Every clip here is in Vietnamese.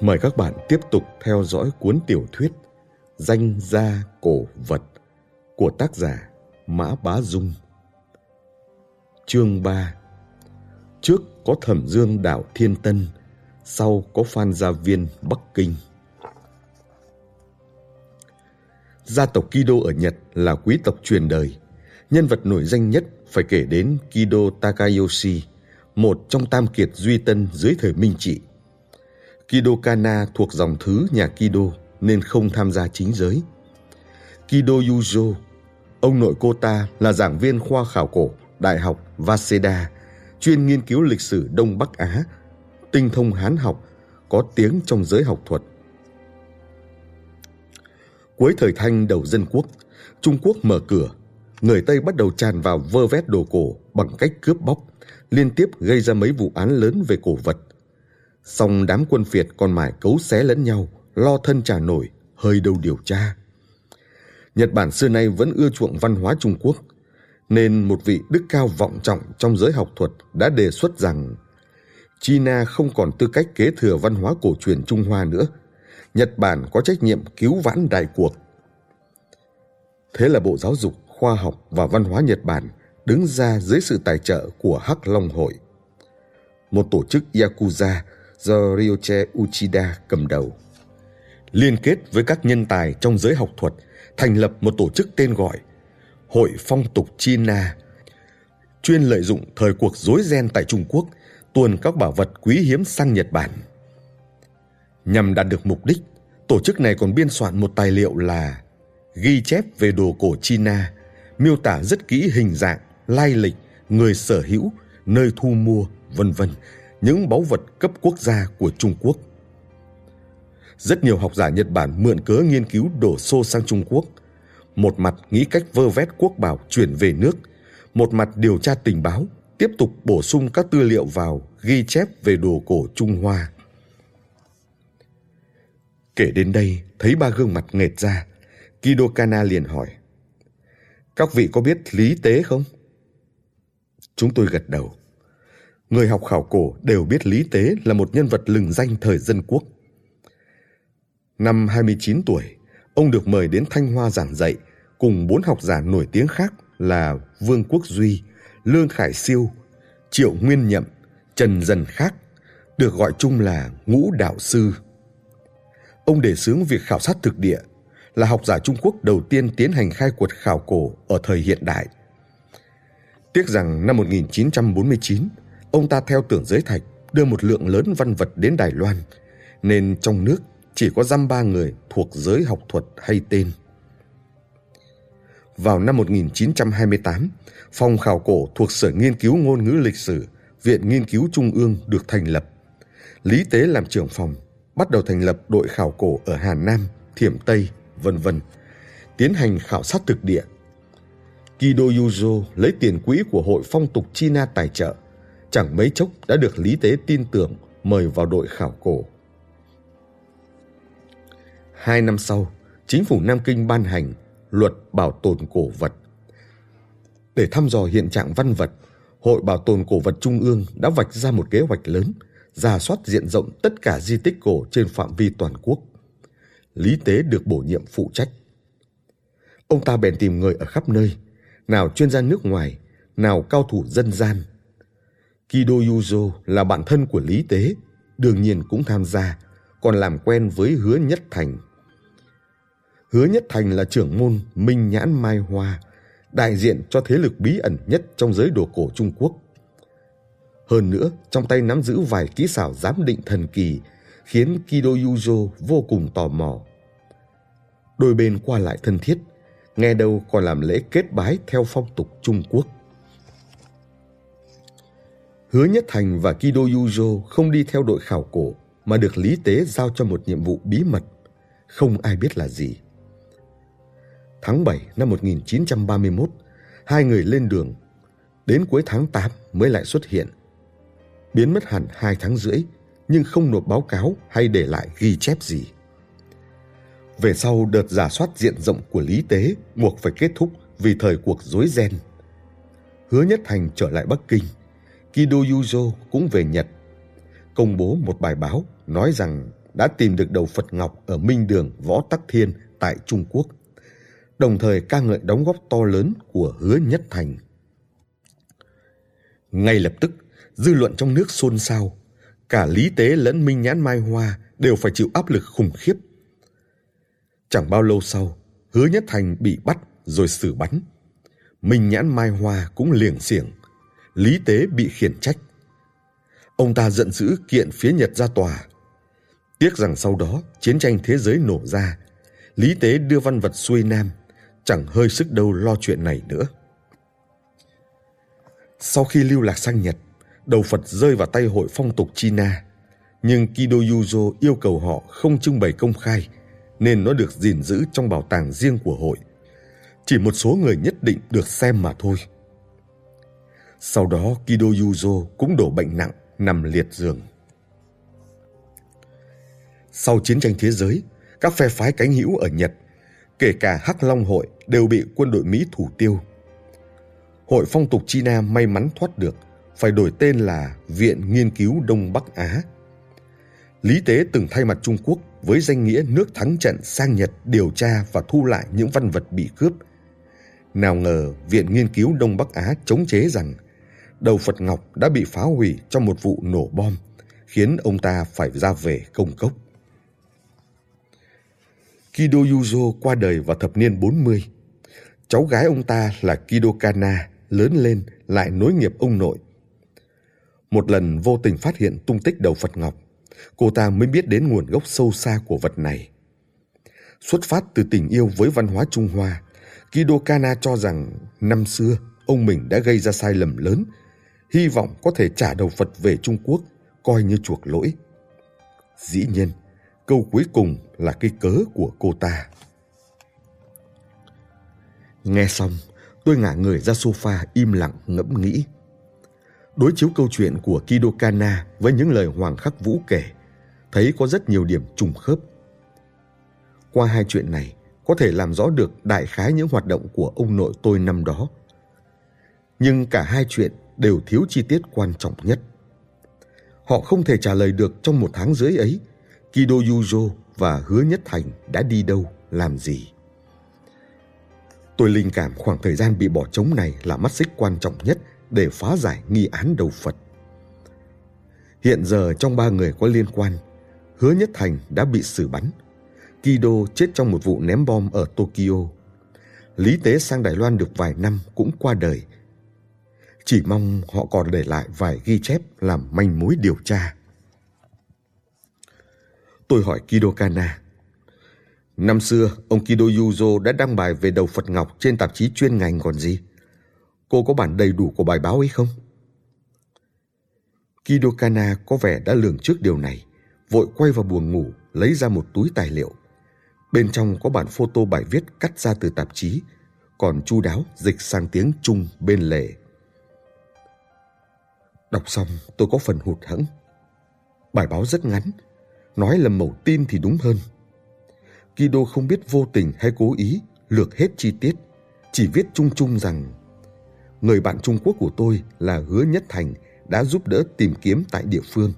Mời các bạn tiếp tục theo dõi cuốn tiểu thuyết Danh gia cổ vật của tác giả Mã Bá Dung. Chương 3 Trước có thẩm dương đảo Thiên Tân, sau có Phan Gia Viên Bắc Kinh. Gia tộc Kido ở Nhật là quý tộc truyền đời. Nhân vật nổi danh nhất phải kể đến Kido Takayoshi, một trong tam kiệt duy tân dưới thời Minh Trị. Kido Kana thuộc dòng thứ nhà Kido nên không tham gia chính giới. Kido Yuzo, ông nội cô ta là giảng viên khoa khảo cổ Đại học Waseda, chuyên nghiên cứu lịch sử Đông Bắc Á, tinh thông Hán học, có tiếng trong giới học thuật. Cuối thời Thanh đầu dân quốc, Trung Quốc mở cửa, người Tây bắt đầu tràn vào vơ vét đồ cổ bằng cách cướp bóc, liên tiếp gây ra mấy vụ án lớn về cổ vật. Song đám quân Việt còn mải cấu xé lẫn nhau, lo thân trả nổi, hơi đâu điều tra. Nhật Bản xưa nay vẫn ưa chuộng văn hóa Trung Quốc, nên một vị đức cao vọng trọng trong giới học thuật đã đề xuất rằng China không còn tư cách kế thừa văn hóa cổ truyền Trung Hoa nữa. Nhật Bản có trách nhiệm cứu vãn đại cuộc. Thế là Bộ Giáo dục, Khoa học và Văn hóa Nhật Bản đứng ra dưới sự tài trợ của Hắc Long Hội. Một tổ chức Yakuza do Ryoche Uchida cầm đầu. Liên kết với các nhân tài trong giới học thuật thành lập một tổ chức tên gọi Hội Phong tục China, chuyên lợi dụng thời cuộc rối ren tại Trung Quốc tuồn các bảo vật quý hiếm sang Nhật Bản. Nhằm đạt được mục đích, tổ chức này còn biên soạn một tài liệu là ghi chép về đồ cổ China, miêu tả rất kỹ hình dạng, lai lịch, người sở hữu, nơi thu mua, vân vân, những báu vật cấp quốc gia của Trung Quốc. Rất nhiều học giả Nhật Bản mượn cớ nghiên cứu đổ xô sang Trung Quốc, một mặt nghĩ cách vơ vét quốc bảo chuyển về nước, một mặt điều tra tình báo, tiếp tục bổ sung các tư liệu vào ghi chép về đồ cổ Trung Hoa. Kể đến đây, thấy ba gương mặt nghệt ra, Kido Kana liền hỏi. Các vị có biết Lý Tế không? Chúng tôi gật đầu. Người học khảo cổ đều biết Lý Tế là một nhân vật lừng danh thời dân quốc. Năm 29 tuổi, ông được mời đến Thanh Hoa giảng dạy cùng bốn học giả nổi tiếng khác là Vương Quốc Duy, Lương Khải Siêu, Triệu Nguyên Nhậm, Trần Dần Khác, được gọi chung là Ngũ Đạo Sư. Ông đề xướng việc khảo sát thực địa, là học giả Trung Quốc đầu tiên tiến hành khai quật khảo cổ ở thời hiện đại. Tiếc rằng năm 1949, ông ta theo tưởng giới thạch đưa một lượng lớn văn vật đến Đài Loan, nên trong nước chỉ có dăm ba người thuộc giới học thuật hay tên. Vào năm 1928, phòng khảo cổ thuộc Sở Nghiên cứu Ngôn ngữ Lịch sử, Viện Nghiên cứu Trung ương được thành lập. Lý Tế làm trưởng phòng, bắt đầu thành lập đội khảo cổ ở Hà Nam, Thiểm Tây, vân vân, tiến hành khảo sát thực địa. Kido Yuzo lấy tiền quỹ của Hội Phong tục China tài trợ, chẳng mấy chốc đã được Lý Tế tin tưởng mời vào đội khảo cổ. Hai năm sau, chính phủ Nam Kinh ban hành luật bảo tồn cổ vật. Để thăm dò hiện trạng văn vật, Hội Bảo tồn Cổ vật Trung ương đã vạch ra một kế hoạch lớn, giả soát diện rộng tất cả di tích cổ trên phạm vi toàn quốc. Lý Tế được bổ nhiệm phụ trách. Ông ta bèn tìm người ở khắp nơi, nào chuyên gia nước ngoài, nào cao thủ dân gian. Kido Yuzo là bạn thân của Lý Tế, đương nhiên cũng tham gia, còn làm quen với Hứa Nhất Thành. Hứa Nhất Thành là trưởng môn Minh Nhãn Mai Hoa, đại diện cho thế lực bí ẩn nhất trong giới đồ cổ Trung Quốc. Hơn nữa, trong tay nắm giữ vài kỹ xảo giám định thần kỳ khiến Kido Yuzo vô cùng tò mò. Đôi bên qua lại thân thiết, nghe đâu còn làm lễ kết bái theo phong tục Trung Quốc. Hứa Nhất Thành và Kido Yuzo không đi theo đội khảo cổ mà được Lý Tế giao cho một nhiệm vụ bí mật, không ai biết là gì. Tháng 7 năm 1931, hai người lên đường. Đến cuối tháng 8 mới lại xuất hiện. Biến mất hẳn hai tháng rưỡi, nhưng không nộp báo cáo hay để lại ghi chép gì. Về sau đợt giả soát diện rộng của Lý Tế buộc phải kết thúc vì thời cuộc rối ren. Hứa Nhất Thành trở lại Bắc Kinh, Kido Yuzo cũng về Nhật. Công bố một bài báo nói rằng đã tìm được đầu Phật Ngọc ở Minh Đường Võ Tắc Thiên tại Trung Quốc, đồng thời ca ngợi đóng góp to lớn của Hứa Nhất Thành. Ngay lập tức, dư luận trong nước xôn xao, cả Lý Tế lẫn Minh Nhãn Mai Hoa đều phải chịu áp lực khủng khiếp. Chẳng bao lâu sau, Hứa Nhất Thành bị bắt rồi xử bắn. Minh Nhãn Mai Hoa cũng liềng xiềng, Lý Tế bị khiển trách. Ông ta giận dữ kiện phía Nhật ra tòa. Tiếc rằng sau đó chiến tranh thế giới nổ ra, Lý Tế đưa văn vật xuôi Nam, chẳng hơi sức đâu lo chuyện này nữa. Sau khi lưu lạc sang Nhật, đầu Phật rơi vào tay hội phong tục China, nhưng Kido Yuzo yêu cầu họ không trưng bày công khai nên nó được gìn giữ trong bảo tàng riêng của hội. Chỉ một số người nhất định được xem mà thôi. Sau đó Kido Yuzo cũng đổ bệnh nặng, nằm liệt giường. Sau chiến tranh thế giới, các phe phái cánh hữu ở Nhật, kể cả Hắc Long hội đều bị quân đội Mỹ thủ tiêu. Hội phong tục China may mắn thoát được, phải đổi tên là Viện Nghiên cứu Đông Bắc Á. Lý Tế từng thay mặt Trung Quốc với danh nghĩa nước thắng trận sang Nhật điều tra và thu lại những văn vật bị cướp. Nào ngờ Viện Nghiên cứu Đông Bắc Á chống chế rằng đầu Phật Ngọc đã bị phá hủy trong một vụ nổ bom, khiến ông ta phải ra về công cốc. Kido Yuzo qua đời vào thập niên 40. Cháu gái ông ta là Kido Kana lớn lên lại nối nghiệp ông nội. Một lần vô tình phát hiện tung tích đầu Phật Ngọc, cô ta mới biết đến nguồn gốc sâu xa của vật này. Xuất phát từ tình yêu với văn hóa Trung Hoa, Kido Kana cho rằng năm xưa ông mình đã gây ra sai lầm lớn, hy vọng có thể trả đầu Phật về Trung Quốc, coi như chuộc lỗi. Dĩ nhiên, câu cuối cùng là cái cớ của cô ta. Nghe xong, tôi ngả người ra sofa im lặng ngẫm nghĩ. Đối chiếu câu chuyện của Kido Kana với những lời Hoàng Khắc Vũ kể, thấy có rất nhiều điểm trùng khớp. Qua hai chuyện này, có thể làm rõ được đại khái những hoạt động của ông nội tôi năm đó. Nhưng cả hai chuyện đều thiếu chi tiết quan trọng nhất. Họ không thể trả lời được trong một tháng dưới ấy Kido Yuzo và Hứa Nhất Thành đã đi đâu, làm gì. Tôi linh cảm khoảng thời gian bị bỏ trống này là mắt xích quan trọng nhất để phá giải nghi án đầu Phật. Hiện giờ trong ba người có liên quan, Hứa Nhất Thành đã bị xử bắn. Kido chết trong một vụ ném bom ở Tokyo. Lý Tế sang Đài Loan được vài năm cũng qua đời. Chỉ mong họ còn để lại vài ghi chép làm manh mối điều tra. Tôi hỏi Kido Kana. Năm xưa, ông Kido Yuzo đã đăng bài về đầu Phật Ngọc trên tạp chí chuyên ngành còn gì. Cô có bản đầy đủ của bài báo ấy không? Kido Kana có vẻ đã lường trước điều này, vội quay vào buồng ngủ, lấy ra một túi tài liệu. Bên trong có bản photo bài viết cắt ra từ tạp chí, còn chu đáo dịch sang tiếng Trung bên lề. Đọc xong tôi có phần hụt hẫng. Bài báo rất ngắn, nói là mẩu tin thì đúng hơn. Kido không biết vô tình hay cố ý lược hết chi tiết, chỉ viết chung chung rằng người bạn Trung Quốc của tôi là Hứa Nhất Thành đã giúp đỡ tìm kiếm tại địa phương,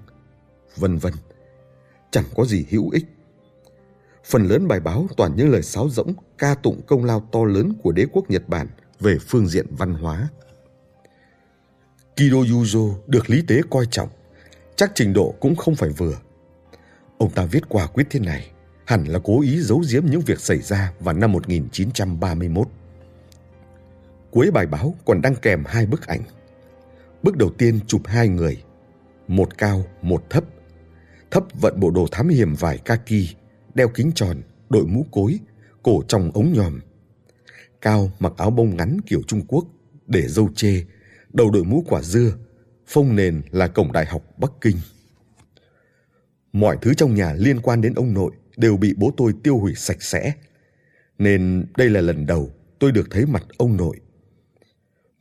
vân vân. Chẳng có gì hữu ích. Phần lớn bài báo toàn những lời sáo rỗng ca tụng công lao to lớn của đế quốc Nhật Bản về phương diện văn hóa. Kido Yuzo được lý tế coi trọng, chắc trình độ cũng không phải vừa. Ông ta viết quả quyết thế này, hẳn là cố ý giấu giếm những việc xảy ra vào năm 1931. Cuối bài báo còn đăng kèm hai bức ảnh. Bức đầu tiên chụp hai người, một cao, một thấp. Thấp vận bộ đồ thám hiểm vải kaki, đeo kính tròn, đội mũ cối, cổ trong ống nhòm. Cao mặc áo bông ngắn kiểu Trung Quốc, để dâu chê, đầu đội mũ quả dưa, phông nền là cổng đại học Bắc Kinh. Mọi thứ trong nhà liên quan đến ông nội đều bị bố tôi tiêu hủy sạch sẽ. Nên đây là lần đầu tôi được thấy mặt ông nội.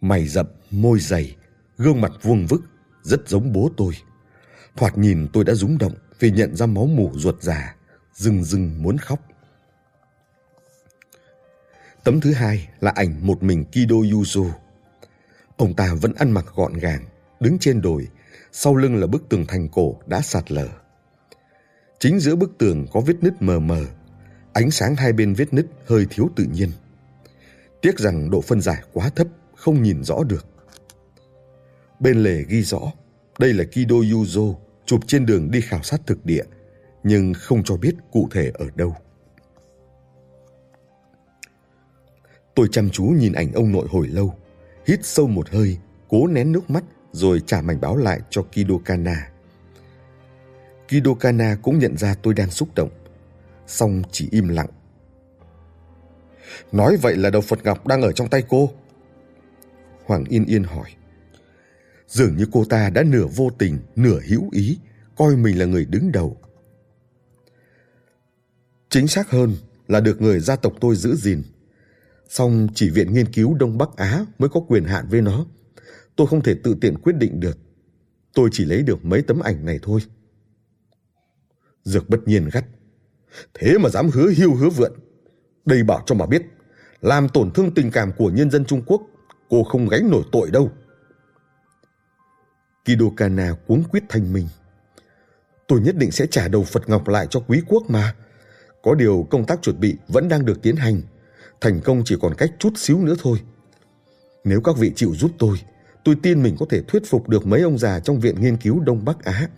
Mày rậm, môi dày, gương mặt vuông vức, rất giống bố tôi. Thoạt nhìn tôi đã rúng động vì nhận ra máu mủ ruột già, rưng rưng muốn khóc. Tấm thứ hai là ảnh một mình Kido Yuzo. Ông ta vẫn ăn mặc gọn gàng, đứng trên đồi, sau lưng là bức tường thành cổ đã sạt lở. Chính giữa bức tường có vết nứt mờ mờ, ánh sáng hai bên vết nứt hơi thiếu tự nhiên. Tiếc rằng độ phân giải quá thấp, không nhìn rõ được. Bên lề ghi rõ, đây là Kido Yuzo chụp trên đường đi khảo sát thực địa, nhưng không cho biết cụ thể ở đâu. Tôi chăm chú nhìn ảnh ông nội hồi lâu, hít sâu một hơi, cố nén nước mắt rồi trả mảnh báo lại cho Kido Kana. Kido Kana cũng nhận ra tôi đang xúc động, song chỉ im lặng. Nói vậy là đầu Phật Ngọc đang ở trong tay cô? Hoàng Yên Yên hỏi. Dường như cô ta đã nửa vô tình, nửa hữu ý, coi mình là người đứng đầu. Chính xác hơn là được người gia tộc tôi giữ gìn. Song chỉ Viện Nghiên cứu Đông Bắc Á mới có quyền hạn với nó. Tôi không thể tự tiện quyết định được. Tôi chỉ lấy được mấy tấm ảnh này thôi. Dược bất nhiên gắt. Thế mà dám hứa hiu hứa vượn. Đây bảo cho mà biết. Làm tổn thương tình cảm của nhân dân Trung Quốc. Cô không gánh nổi tội đâu. Kido Kana cuống quýt thành mình Tôi nhất định sẽ trả đầu Phật Ngọc lại cho quý quốc mà. Có điều công tác chuẩn bị vẫn đang được tiến hành. Thành công chỉ còn cách chút xíu nữa thôi. Nếu các vị chịu giúp tôi, tôi tin mình có thể thuyết phục được mấy ông già trong Viện Nghiên cứu Đông Bắc Á.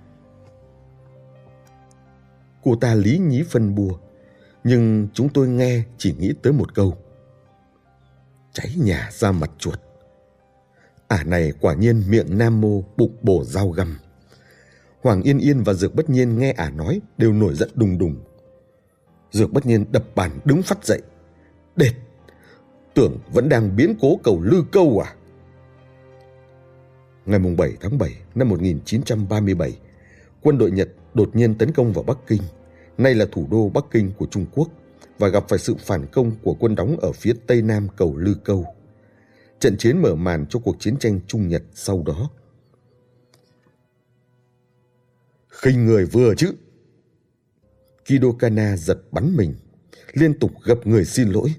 Cô ta lý nhí phân bùa, nhưng chúng tôi nghe chỉ nghĩ tới một câu. Cháy nhà ra mặt chuột. Ả này quả nhiên miệng nam mô bụng bổ dao găm. Hoàng Yên Yên và Dược Bất Nhiên nghe ả nói đều nổi giận đùng đùng. Dược Bất Nhiên đập bàn đứng phát dậy. Đệt! Tưởng vẫn đang biến cố cầu lư câu à? Ngày 7 tháng 7 năm 1937, quân đội Nhật đột nhiên tấn công vào Bắc Kinh, nay là thủ đô Bắc Kinh của Trung Quốc, và gặp phải sự phản công của quân đóng ở phía tây nam cầu Lư Câu. Trận chiến mở màn cho cuộc chiến tranh Trung Nhật sau đó. khinh người vừa chứ. Kido Kana giật bắn mình, liên tục gặp người xin lỗi.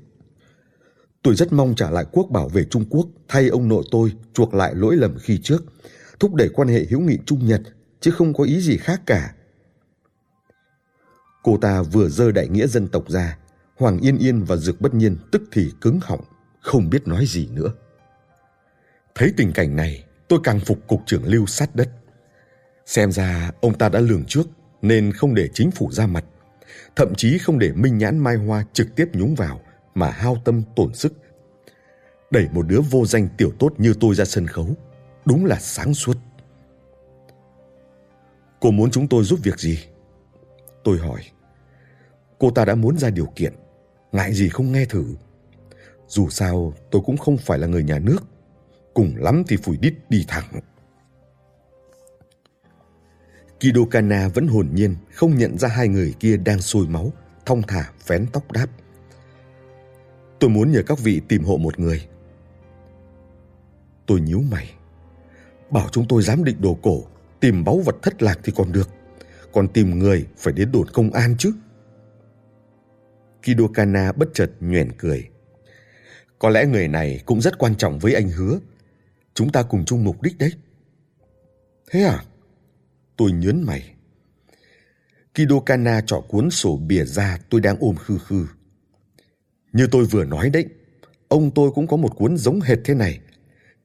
Tôi rất mong trả lại quốc bảo về Trung Quốc thay ông nội tôi chuộc lại lỗi lầm khi trước, thúc đẩy quan hệ hữu nghị Trung Nhật chứ không có ý gì khác cả. Cô ta vừa dơ đại nghĩa dân tộc ra, Hoàng Yên Yên và Dược Bất Nhiên tức thì cứng họng, không biết nói gì nữa. Thấy tình cảnh này, tôi càng phục cục trưởng lưu sát đất. Xem ra ông ta đã lường trước nên không để chính phủ ra mặt, thậm chí không để Minh Nhãn Mai Hoa trực tiếp nhúng vào mà hao tâm tổn sức. Đẩy một đứa vô danh tiểu tốt như tôi ra sân khấu, đúng là sáng suốt. Cô muốn chúng tôi giúp việc gì? Tôi hỏi. Cô ta đã muốn ra điều kiện, ngại gì không nghe thử. Dù sao tôi cũng không phải là người nhà nước, cùng lắm thì phủi đít đi thẳng. Kido Kana vẫn hồn nhiên, không nhận ra hai người kia đang sôi máu, thong thả vén tóc đáp. Tôi muốn nhờ các vị tìm hộ một người. Tôi nhíu mày. Bảo chúng tôi dám định đồ cổ, tìm báu vật thất lạc thì còn được. Còn tìm người phải đến đồn công an chứ. Kido Kana bất chợt nhoẻn cười. Có lẽ người này cũng rất quan trọng với anh hứa. Chúng ta cùng chung mục đích đấy. Thế à? Tôi nhớn mày. Kido Kana trọ cuốn sổ bìa ra tôi đang ôm khư khư. Như tôi vừa nói đấy, ông tôi cũng có một cuốn giống hệt thế này.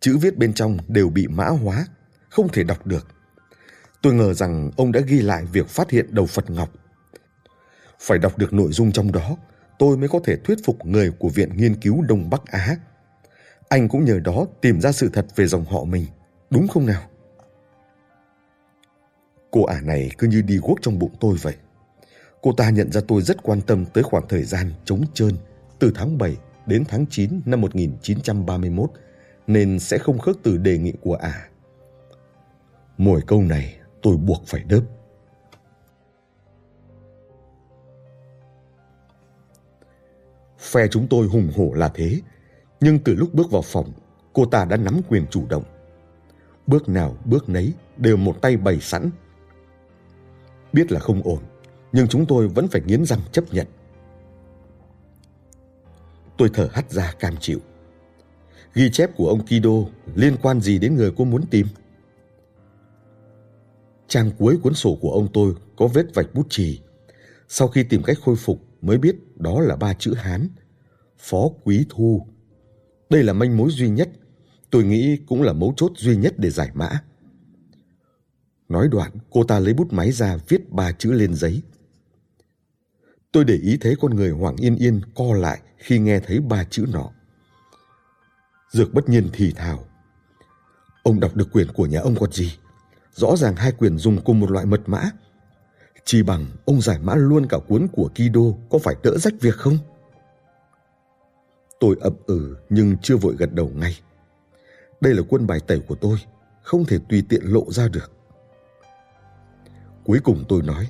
Chữ viết bên trong đều bị mã hóa, không thể đọc được. Tôi ngờ rằng ông đã ghi lại việc phát hiện đầu Phật Ngọc. Phải đọc được nội dung trong đó, tôi mới có thể thuyết phục người của Viện Nghiên cứu Đông Bắc Á. Anh cũng nhờ đó tìm ra sự thật về dòng họ mình, đúng không nào? Cô ả này cứ như đi guốc trong bụng tôi vậy. Cô ta nhận ra tôi rất quan tâm tới khoảng thời gian trống trơn từ tháng 7 đến tháng 9 năm 1931 nên sẽ không khước từ đề nghị của ả. Mỗi câu này tôi buộc phải đớp. Phe chúng tôi hùng hổ là thế, nhưng từ lúc bước vào phòng, cô ta đã nắm quyền chủ động. Bước nào bước nấy đều một tay bày sẵn. Biết là không ổn, nhưng chúng tôi vẫn phải nghiến răng chấp nhận. Tôi thở hắt ra cam chịu. Ghi chép của ông Kido liên quan gì đến người cô muốn tìm? Trang cuối cuốn sổ của ông tôi có vết vạch bút chì Sau khi tìm cách khôi phục mới biết đó là ba chữ Hán. Phó Quý Thu. Đây là manh mối duy nhất, tôi nghĩ cũng là mấu chốt duy nhất để giải mã. Nói đoạn, cô ta lấy bút máy ra viết ba chữ lên giấy. Tôi để ý thấy con người Hoàng Yên Yên co lại khi nghe thấy ba chữ nọ. Dược bất nhiên thì thào. Ông đọc được quyền của nhà ông còn gì? Rõ ràng hai quyền dùng cùng một loại mật mã. Chỉ bằng ông giải mã luôn cả cuốn của Kido có phải đỡ rách việc không? Tôi ậm ừ nhưng chưa vội gật đầu ngay. Đây là quân bài tẩy của tôi, không thể tùy tiện lộ ra được. Cuối cùng tôi nói,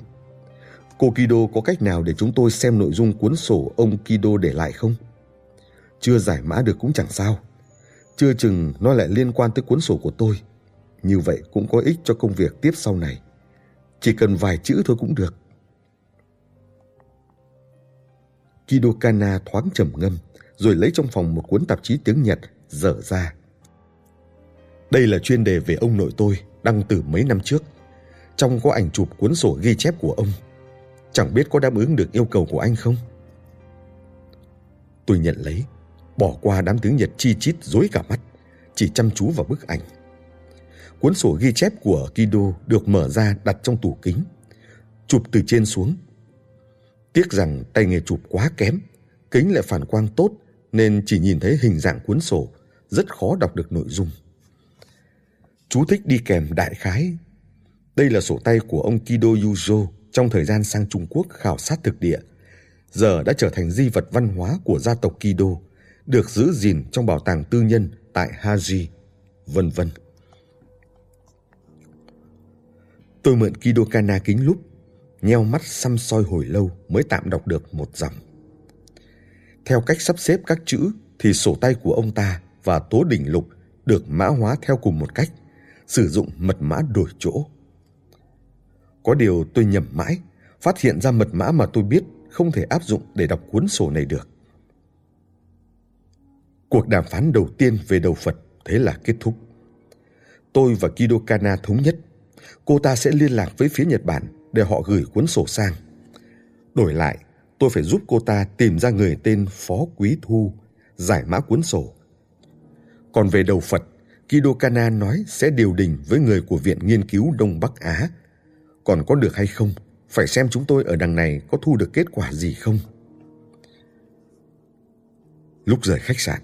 cô Kido có cách nào để chúng tôi xem nội dung cuốn sổ ông Kido để lại không? Chưa giải mã được cũng chẳng sao. Chưa chừng nó lại liên quan tới cuốn sổ của tôi. Như vậy cũng có ích cho công việc tiếp sau này. Chỉ cần vài chữ thôi cũng được. Kido Kana thoáng trầm ngâm, rồi lấy trong phòng một cuốn tạp chí tiếng Nhật dở ra. Đây là chuyên đề về ông nội tôi, đăng từ mấy năm trước. Trong có ảnh chụp cuốn sổ ghi chép của ông. Chẳng biết có đáp ứng được yêu cầu của anh không? Tôi nhận lấy, bỏ qua đám tiếng Nhật chi chít dối cả mắt, chỉ chăm chú vào bức ảnh. Cuốn sổ ghi chép của Kido được mở ra đặt trong tủ kính, chụp từ trên xuống. Tiếc rằng tay nghề chụp quá kém, kính lại phản quang tốt nên chỉ nhìn thấy hình dạng cuốn sổ, rất khó đọc được nội dung. Chú thích đi kèm đại khái. Đây là sổ tay của ông Kido Yuzo trong thời gian sang Trung Quốc khảo sát thực địa. Giờ đã trở thành di vật văn hóa của gia tộc Kido, được giữ gìn trong bảo tàng tư nhân tại Haji, vân vân. Tôi mượn Kido Kana kính lúp, nheo mắt xăm soi hồi lâu mới tạm đọc được một dòng. Theo cách sắp xếp các chữ thì sổ tay của ông ta và tố đỉnh lục được mã hóa theo cùng một cách, sử dụng mật mã đổi chỗ. Có điều tôi nhầm mãi, phát hiện ra mật mã mà tôi biết không thể áp dụng để đọc cuốn sổ này được. Cuộc đàm phán đầu tiên về đầu Phật thế là kết thúc. Tôi và Kido Kana thống nhất, cô ta sẽ liên lạc với phía Nhật Bản để họ gửi cuốn sổ sang. Đổi lại, tôi phải giúp cô ta tìm ra người tên Phó Quý Thu, giải mã cuốn sổ. Còn về đầu Phật, Kido Kana nói sẽ điều đình với người của Viện Nghiên cứu Đông Bắc Á. Còn có được hay không, phải xem chúng tôi ở đằng này có thu được kết quả gì không. Lúc rời khách sạn,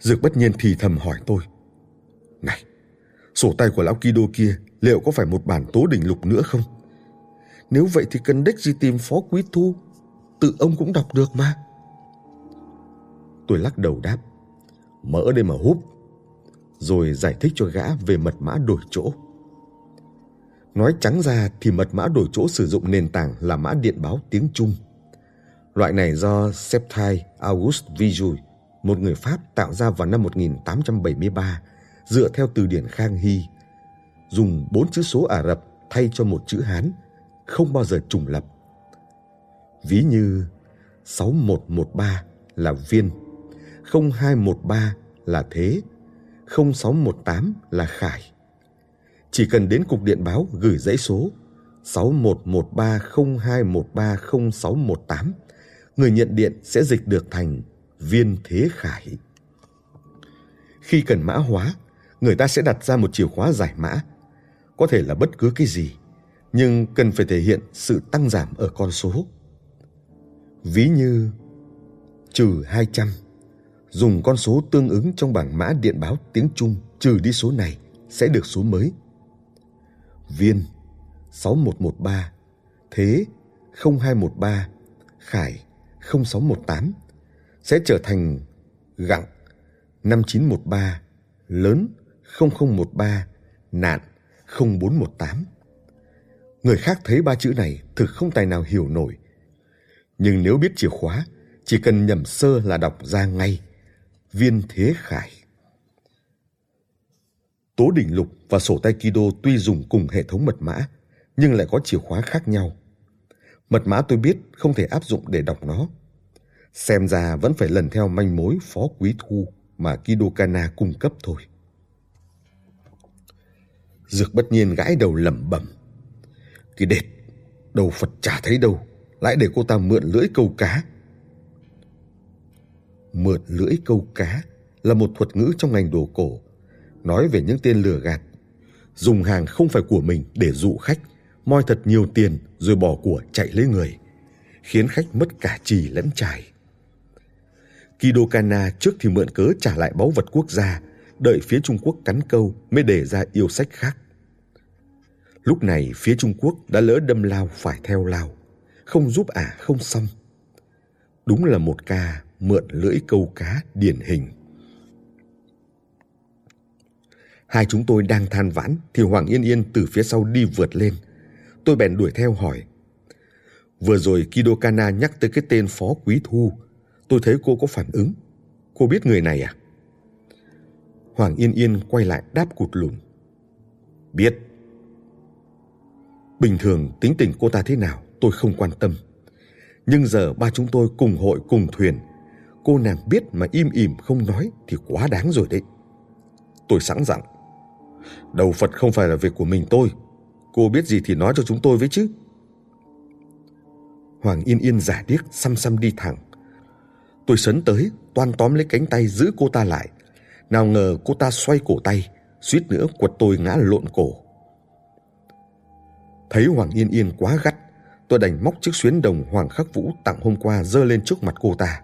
Dược bất nhiên thì thầm hỏi tôi. Này, sổ tay của lão Kido kia liệu có phải một bản tố đỉnh lục nữa không? Nếu vậy thì cần đích gì tìm phó quý thu, tự ông cũng đọc được mà. Tôi lắc đầu đáp, mỡ đây mà húp, rồi giải thích cho gã về mật mã đổi chỗ. Nói trắng ra thì mật mã đổi chỗ sử dụng nền tảng là mã điện báo tiếng Trung. Loại này do Septai Auguste Vijui một người Pháp tạo ra vào năm 1873 dựa theo từ điển Khang Hy, dùng bốn chữ số Ả Rập thay cho một chữ Hán, không bao giờ trùng lập. Ví như 6113 là viên, 0213 là thế, 0618 là khải. Chỉ cần đến cục điện báo gửi dãy số 611302130618, người nhận điện sẽ dịch được thành viên thế khải. Khi cần mã hóa, người ta sẽ đặt ra một chìa khóa giải mã, có thể là bất cứ cái gì, nhưng cần phải thể hiện sự tăng giảm ở con số. Ví như trừ 200, dùng con số tương ứng trong bảng mã điện báo tiếng Trung trừ đi số này sẽ được số mới. Viên 6113, Thế 0213, Khải 0618 sẽ trở thành gặng 5913, lớn 0013, nạn 0418. Người khác thấy ba chữ này thực không tài nào hiểu nổi. Nhưng nếu biết chìa khóa, chỉ cần nhầm sơ là đọc ra ngay. Viên Thế Khải. Tố đỉnh lục và sổ tay Kido tuy dùng cùng hệ thống mật mã, nhưng lại có chìa khóa khác nhau. Mật mã tôi biết không thể áp dụng để đọc nó. Xem ra vẫn phải lần theo manh mối phó quý thu mà Kido Kana cung cấp thôi. Dược bất nhiên gãi đầu lẩm bẩm. Cái đệt, đầu Phật chả thấy đâu, lại để cô ta mượn lưỡi câu cá. Mượn lưỡi câu cá là một thuật ngữ trong ngành đồ cổ, nói về những tên lừa gạt, dùng hàng không phải của mình để dụ khách, moi thật nhiều tiền rồi bỏ của chạy lấy người, khiến khách mất cả trì lẫn trải. Kido Kana trước thì mượn cớ trả lại báu vật quốc gia, đợi phía Trung Quốc cắn câu mới để ra yêu sách khác. Lúc này phía Trung Quốc đã lỡ đâm lao phải theo lao, không giúp ả không xong. Đúng là một ca mượn lưỡi câu cá điển hình. Hai chúng tôi đang than vãn thì Hoàng Yên Yên từ phía sau đi vượt lên. Tôi bèn đuổi theo hỏi. Vừa rồi Kido Kana nhắc tới cái tên Phó Quý Thu. Tôi thấy cô có phản ứng. Cô biết người này à? Hoàng Yên Yên quay lại đáp cụt lùn. Biết. Bình thường tính tình cô ta thế nào tôi không quan tâm. Nhưng giờ ba chúng tôi cùng hội cùng thuyền. Cô nàng biết mà im ỉm không nói thì quá đáng rồi đấy. Tôi sẵn giọng Đầu Phật không phải là việc của mình tôi. Cô biết gì thì nói cho chúng tôi với chứ. Hoàng Yên Yên giả điếc xăm xăm đi thẳng. Tôi sấn tới, toan tóm lấy cánh tay giữ cô ta lại. Nào ngờ cô ta xoay cổ tay, suýt nữa quật tôi ngã lộn cổ. Thấy Hoàng Yên Yên quá gắt, tôi đành móc chiếc xuyến đồng Hoàng Khắc Vũ tặng hôm qua dơ lên trước mặt cô ta.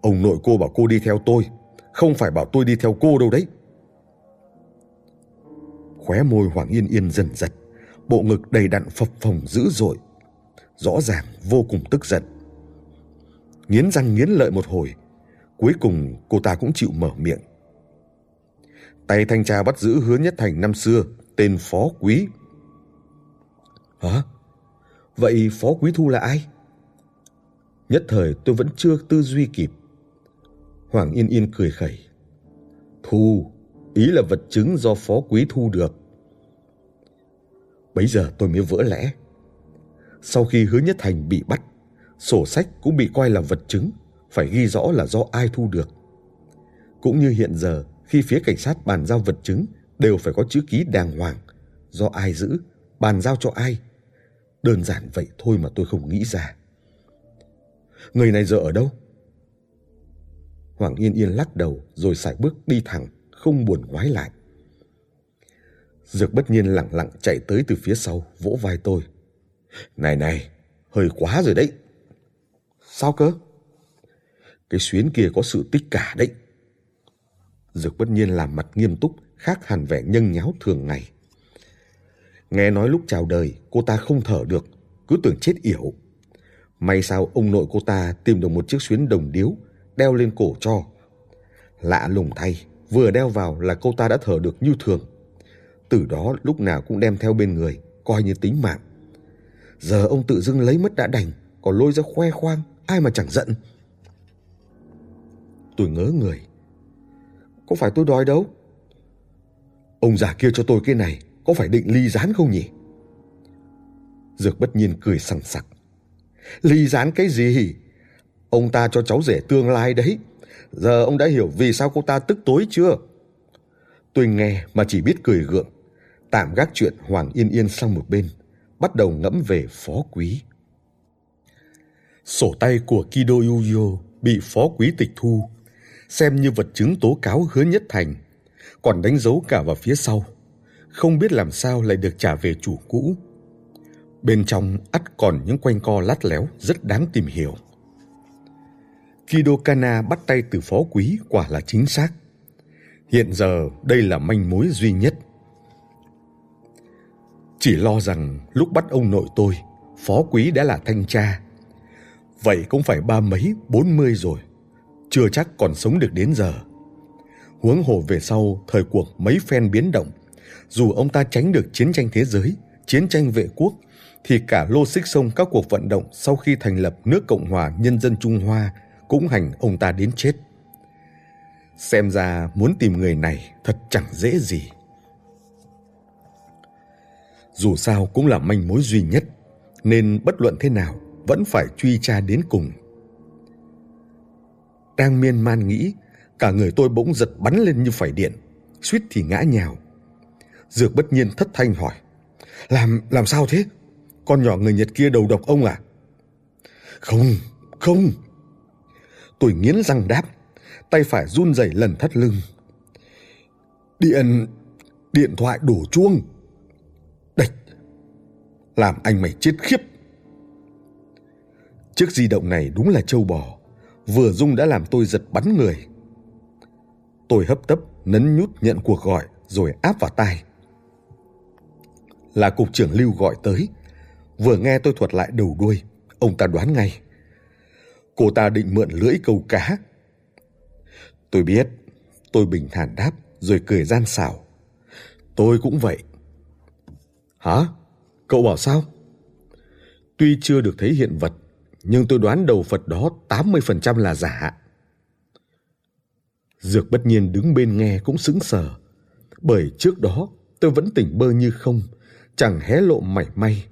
Ông nội cô bảo cô đi theo tôi, không phải bảo tôi đi theo cô đâu đấy. Khóe môi Hoàng Yên Yên dần giật, bộ ngực đầy đặn phập phồng dữ dội. Rõ ràng vô cùng tức giận. Nghiến răng nghiến lợi một hồi, cuối cùng cô ta cũng chịu mở miệng. Tay thanh tra bắt giữ hứa nhất thành năm xưa, tên Phó Quý. Hả? Vậy Phó Quý Thu là ai? Nhất thời tôi vẫn chưa tư duy kịp. Hoàng Yên Yên cười khẩy. Thu, ý là vật chứng do Phó Quý Thu được. Bấy giờ tôi mới vỡ lẽ. Sau khi Hứa Nhất Thành bị bắt, sổ sách cũng bị coi là vật chứng, phải ghi rõ là do ai thu được. Cũng như hiện giờ, khi phía cảnh sát bàn giao vật chứng đều phải có chữ ký đàng hoàng, do ai giữ, bàn giao cho ai. Đơn giản vậy thôi mà tôi không nghĩ ra. Người này giờ ở đâu? Hoàng Yên Yên lắc đầu rồi sải bước đi thẳng, không buồn ngoái lại. Dược bất nhiên lặng lặng chạy tới từ phía sau, vỗ vai tôi. Này này, hơi quá rồi đấy. Sao cơ? Cái xuyến kia có sự tích cả đấy. Dược bất nhiên làm mặt nghiêm túc, khác hẳn vẻ nhân nháo thường ngày. Nghe nói lúc chào đời, cô ta không thở được, cứ tưởng chết yểu. May sao ông nội cô ta tìm được một chiếc xuyến đồng điếu, đeo lên cổ cho. Lạ lùng thay, vừa đeo vào là cô ta đã thở được như thường. Từ đó lúc nào cũng đem theo bên người, coi như tính mạng. Giờ ông tự dưng lấy mất đã đành, còn lôi ra khoe khoang, ai mà chẳng giận. Tôi ngớ người. Có phải tôi đói đâu? Ông già kia cho tôi cái này, có phải định ly rán không nhỉ? Dược bất nhiên cười sằng sặc. Ly rán cái gì? Ông ta cho cháu rể tương lai đấy. Giờ ông đã hiểu vì sao cô ta tức tối chưa? Tôi nghe mà chỉ biết cười gượng. Tạm gác chuyện Hoàng Yên Yên sang một bên. Bắt đầu ngẫm về phó quý. Sổ tay của Kido Yuyo bị phó quý tịch thu. Xem như vật chứng tố cáo hứa nhất thành. Còn đánh dấu cả vào phía sau. Không biết làm sao lại được trả về chủ cũ. Bên trong ắt còn những quanh co lát léo, rất đáng tìm hiểu. Kido Kana bắt tay từ phó quý quả là chính xác. Hiện giờ đây là manh mối duy nhất. Chỉ lo rằng lúc bắt ông nội tôi, phó quý đã là thanh tra. Vậy cũng phải ba mấy, bốn mươi rồi. Chưa chắc còn sống được đến giờ. Huống hồ về sau, thời cuộc mấy phen biến động. Dù ông ta tránh được chiến tranh thế giới, chiến tranh vệ quốc, thì cả lô xích sông các cuộc vận động sau khi thành lập nước Cộng hòa Nhân dân Trung Hoa cũng hành ông ta đến chết. Xem ra muốn tìm người này thật chẳng dễ gì. Dù sao cũng là manh mối duy nhất, nên bất luận thế nào vẫn phải truy tra đến cùng. Đang miên man nghĩ, cả người tôi bỗng giật bắn lên như phải điện, suýt thì ngã nhào. Dược bất nhiên thất thanh hỏi, làm làm sao thế? Con nhỏ người Nhật kia đầu độc ông à? Không, không. Tôi nghiến răng đáp, tay phải run rẩy lần thắt lưng. Điện, điện thoại đổ chuông. Đạch, làm anh mày chết khiếp. Chiếc di động này đúng là trâu bò, vừa rung đã làm tôi giật bắn người. Tôi hấp tấp nấn nhút nhận cuộc gọi rồi áp vào tai. Là cục trưởng Lưu gọi tới. Vừa nghe tôi thuật lại đầu đuôi, ông ta đoán ngay. Cô ta định mượn lưỡi câu cá. Tôi biết, tôi bình thản đáp rồi cười gian xảo. Tôi cũng vậy. Hả? Cậu bảo sao? Tuy chưa được thấy hiện vật, nhưng tôi đoán đầu Phật đó 80% là giả. Dược bất nhiên đứng bên nghe cũng sững sờ, bởi trước đó tôi vẫn tỉnh bơ như không, chẳng hé lộ mảy may.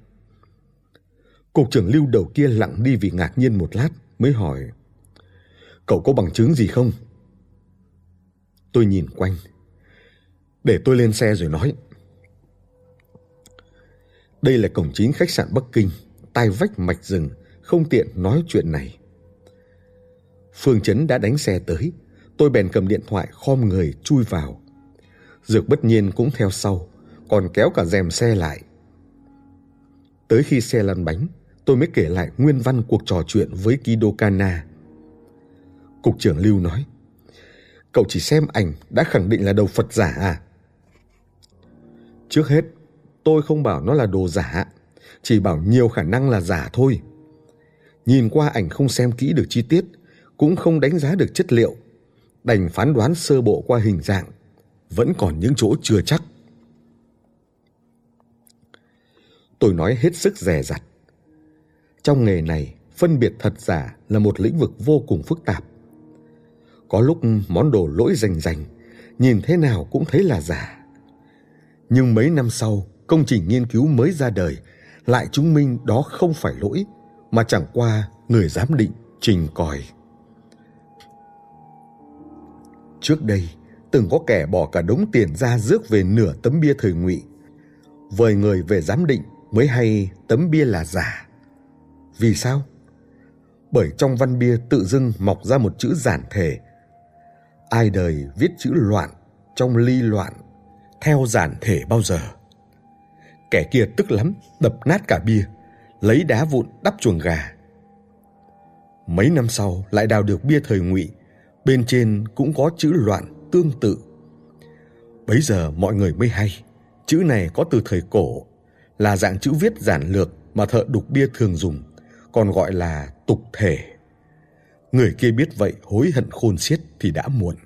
Cục trưởng lưu đầu kia lặng đi vì ngạc nhiên một lát, mới hỏi. Cậu có bằng chứng gì không? Tôi nhìn quanh. Để tôi lên xe rồi nói. Đây là cổng chính khách sạn Bắc Kinh, tai vách mạch rừng, không tiện nói chuyện này. Phương Chấn đã đánh xe tới, tôi bèn cầm điện thoại khom người chui vào. Dược bất nhiên cũng theo sau, còn kéo cả rèm xe lại. Tới khi xe lăn bánh, tôi mới kể lại nguyên văn cuộc trò chuyện với Kido Kana. Cục trưởng Lưu nói, cậu chỉ xem ảnh đã khẳng định là đầu Phật giả à? Trước hết, tôi không bảo nó là đồ giả, chỉ bảo nhiều khả năng là giả thôi. Nhìn qua ảnh không xem kỹ được chi tiết, cũng không đánh giá được chất liệu, đành phán đoán sơ bộ qua hình dạng, vẫn còn những chỗ chưa chắc. Tôi nói hết sức rè rặt trong nghề này, phân biệt thật giả là một lĩnh vực vô cùng phức tạp. Có lúc món đồ lỗi rành rành, nhìn thế nào cũng thấy là giả. Nhưng mấy năm sau, công trình nghiên cứu mới ra đời lại chứng minh đó không phải lỗi mà chẳng qua người giám định trình còi. Trước đây, từng có kẻ bỏ cả đống tiền ra rước về nửa tấm bia thời ngụy. Vời người về giám định mới hay tấm bia là giả. Vì sao? Bởi trong văn bia tự dưng mọc ra một chữ giản thể. Ai đời viết chữ loạn trong ly loạn theo giản thể bao giờ. Kẻ kia tức lắm, đập nát cả bia, lấy đá vụn đắp chuồng gà. Mấy năm sau lại đào được bia thời ngụy, bên trên cũng có chữ loạn tương tự. Bấy giờ mọi người mới hay, chữ này có từ thời cổ, là dạng chữ viết giản lược mà thợ đục bia thường dùng, còn gọi là tục thể. Người kia biết vậy hối hận khôn xiết thì đã muộn.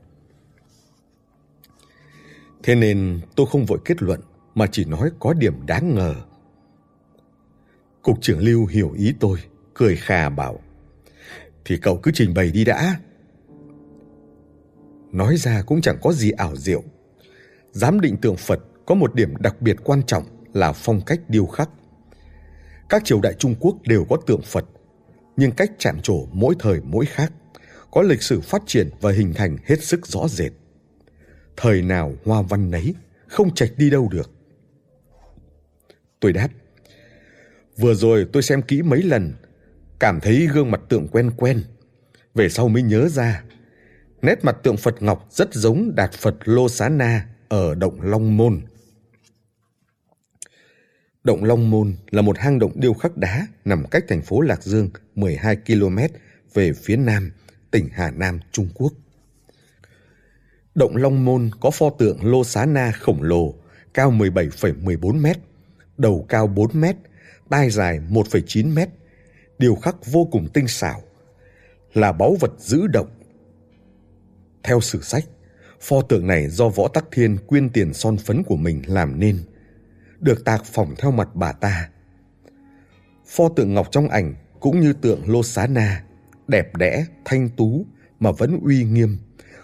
Thế nên tôi không vội kết luận mà chỉ nói có điểm đáng ngờ. Cục trưởng Lưu hiểu ý tôi, cười khà bảo. Thì cậu cứ trình bày đi đã. Nói ra cũng chẳng có gì ảo diệu. Giám định tượng Phật có một điểm đặc biệt quan trọng là phong cách điêu khắc. Các triều đại Trung Quốc đều có tượng Phật, nhưng cách chạm trổ mỗi thời mỗi khác, có lịch sử phát triển và hình thành hết sức rõ rệt. Thời nào hoa văn nấy, không chạch đi đâu được. Tôi đáp, vừa rồi tôi xem kỹ mấy lần, cảm thấy gương mặt tượng quen quen. Về sau mới nhớ ra, nét mặt tượng Phật Ngọc rất giống Đạt Phật Lô Xá Na ở Động Long Môn. Động Long Môn là một hang động điêu khắc đá nằm cách thành phố Lạc Dương 12 km về phía nam, tỉnh Hà Nam, Trung Quốc. Động Long Môn có pho tượng Lô Xá Na khổng lồ, cao 17,14 mét, đầu cao 4 mét, tai dài 1,9 mét, điêu khắc vô cùng tinh xảo, là báu vật giữ động. Theo sử sách, pho tượng này do Võ Tắc Thiên quyên tiền son phấn của mình làm nên, được tạc phỏng theo mặt bà ta. Pho tượng ngọc trong ảnh cũng như tượng Lô Xá Na, đẹp đẽ, thanh tú mà vẫn uy nghiêm,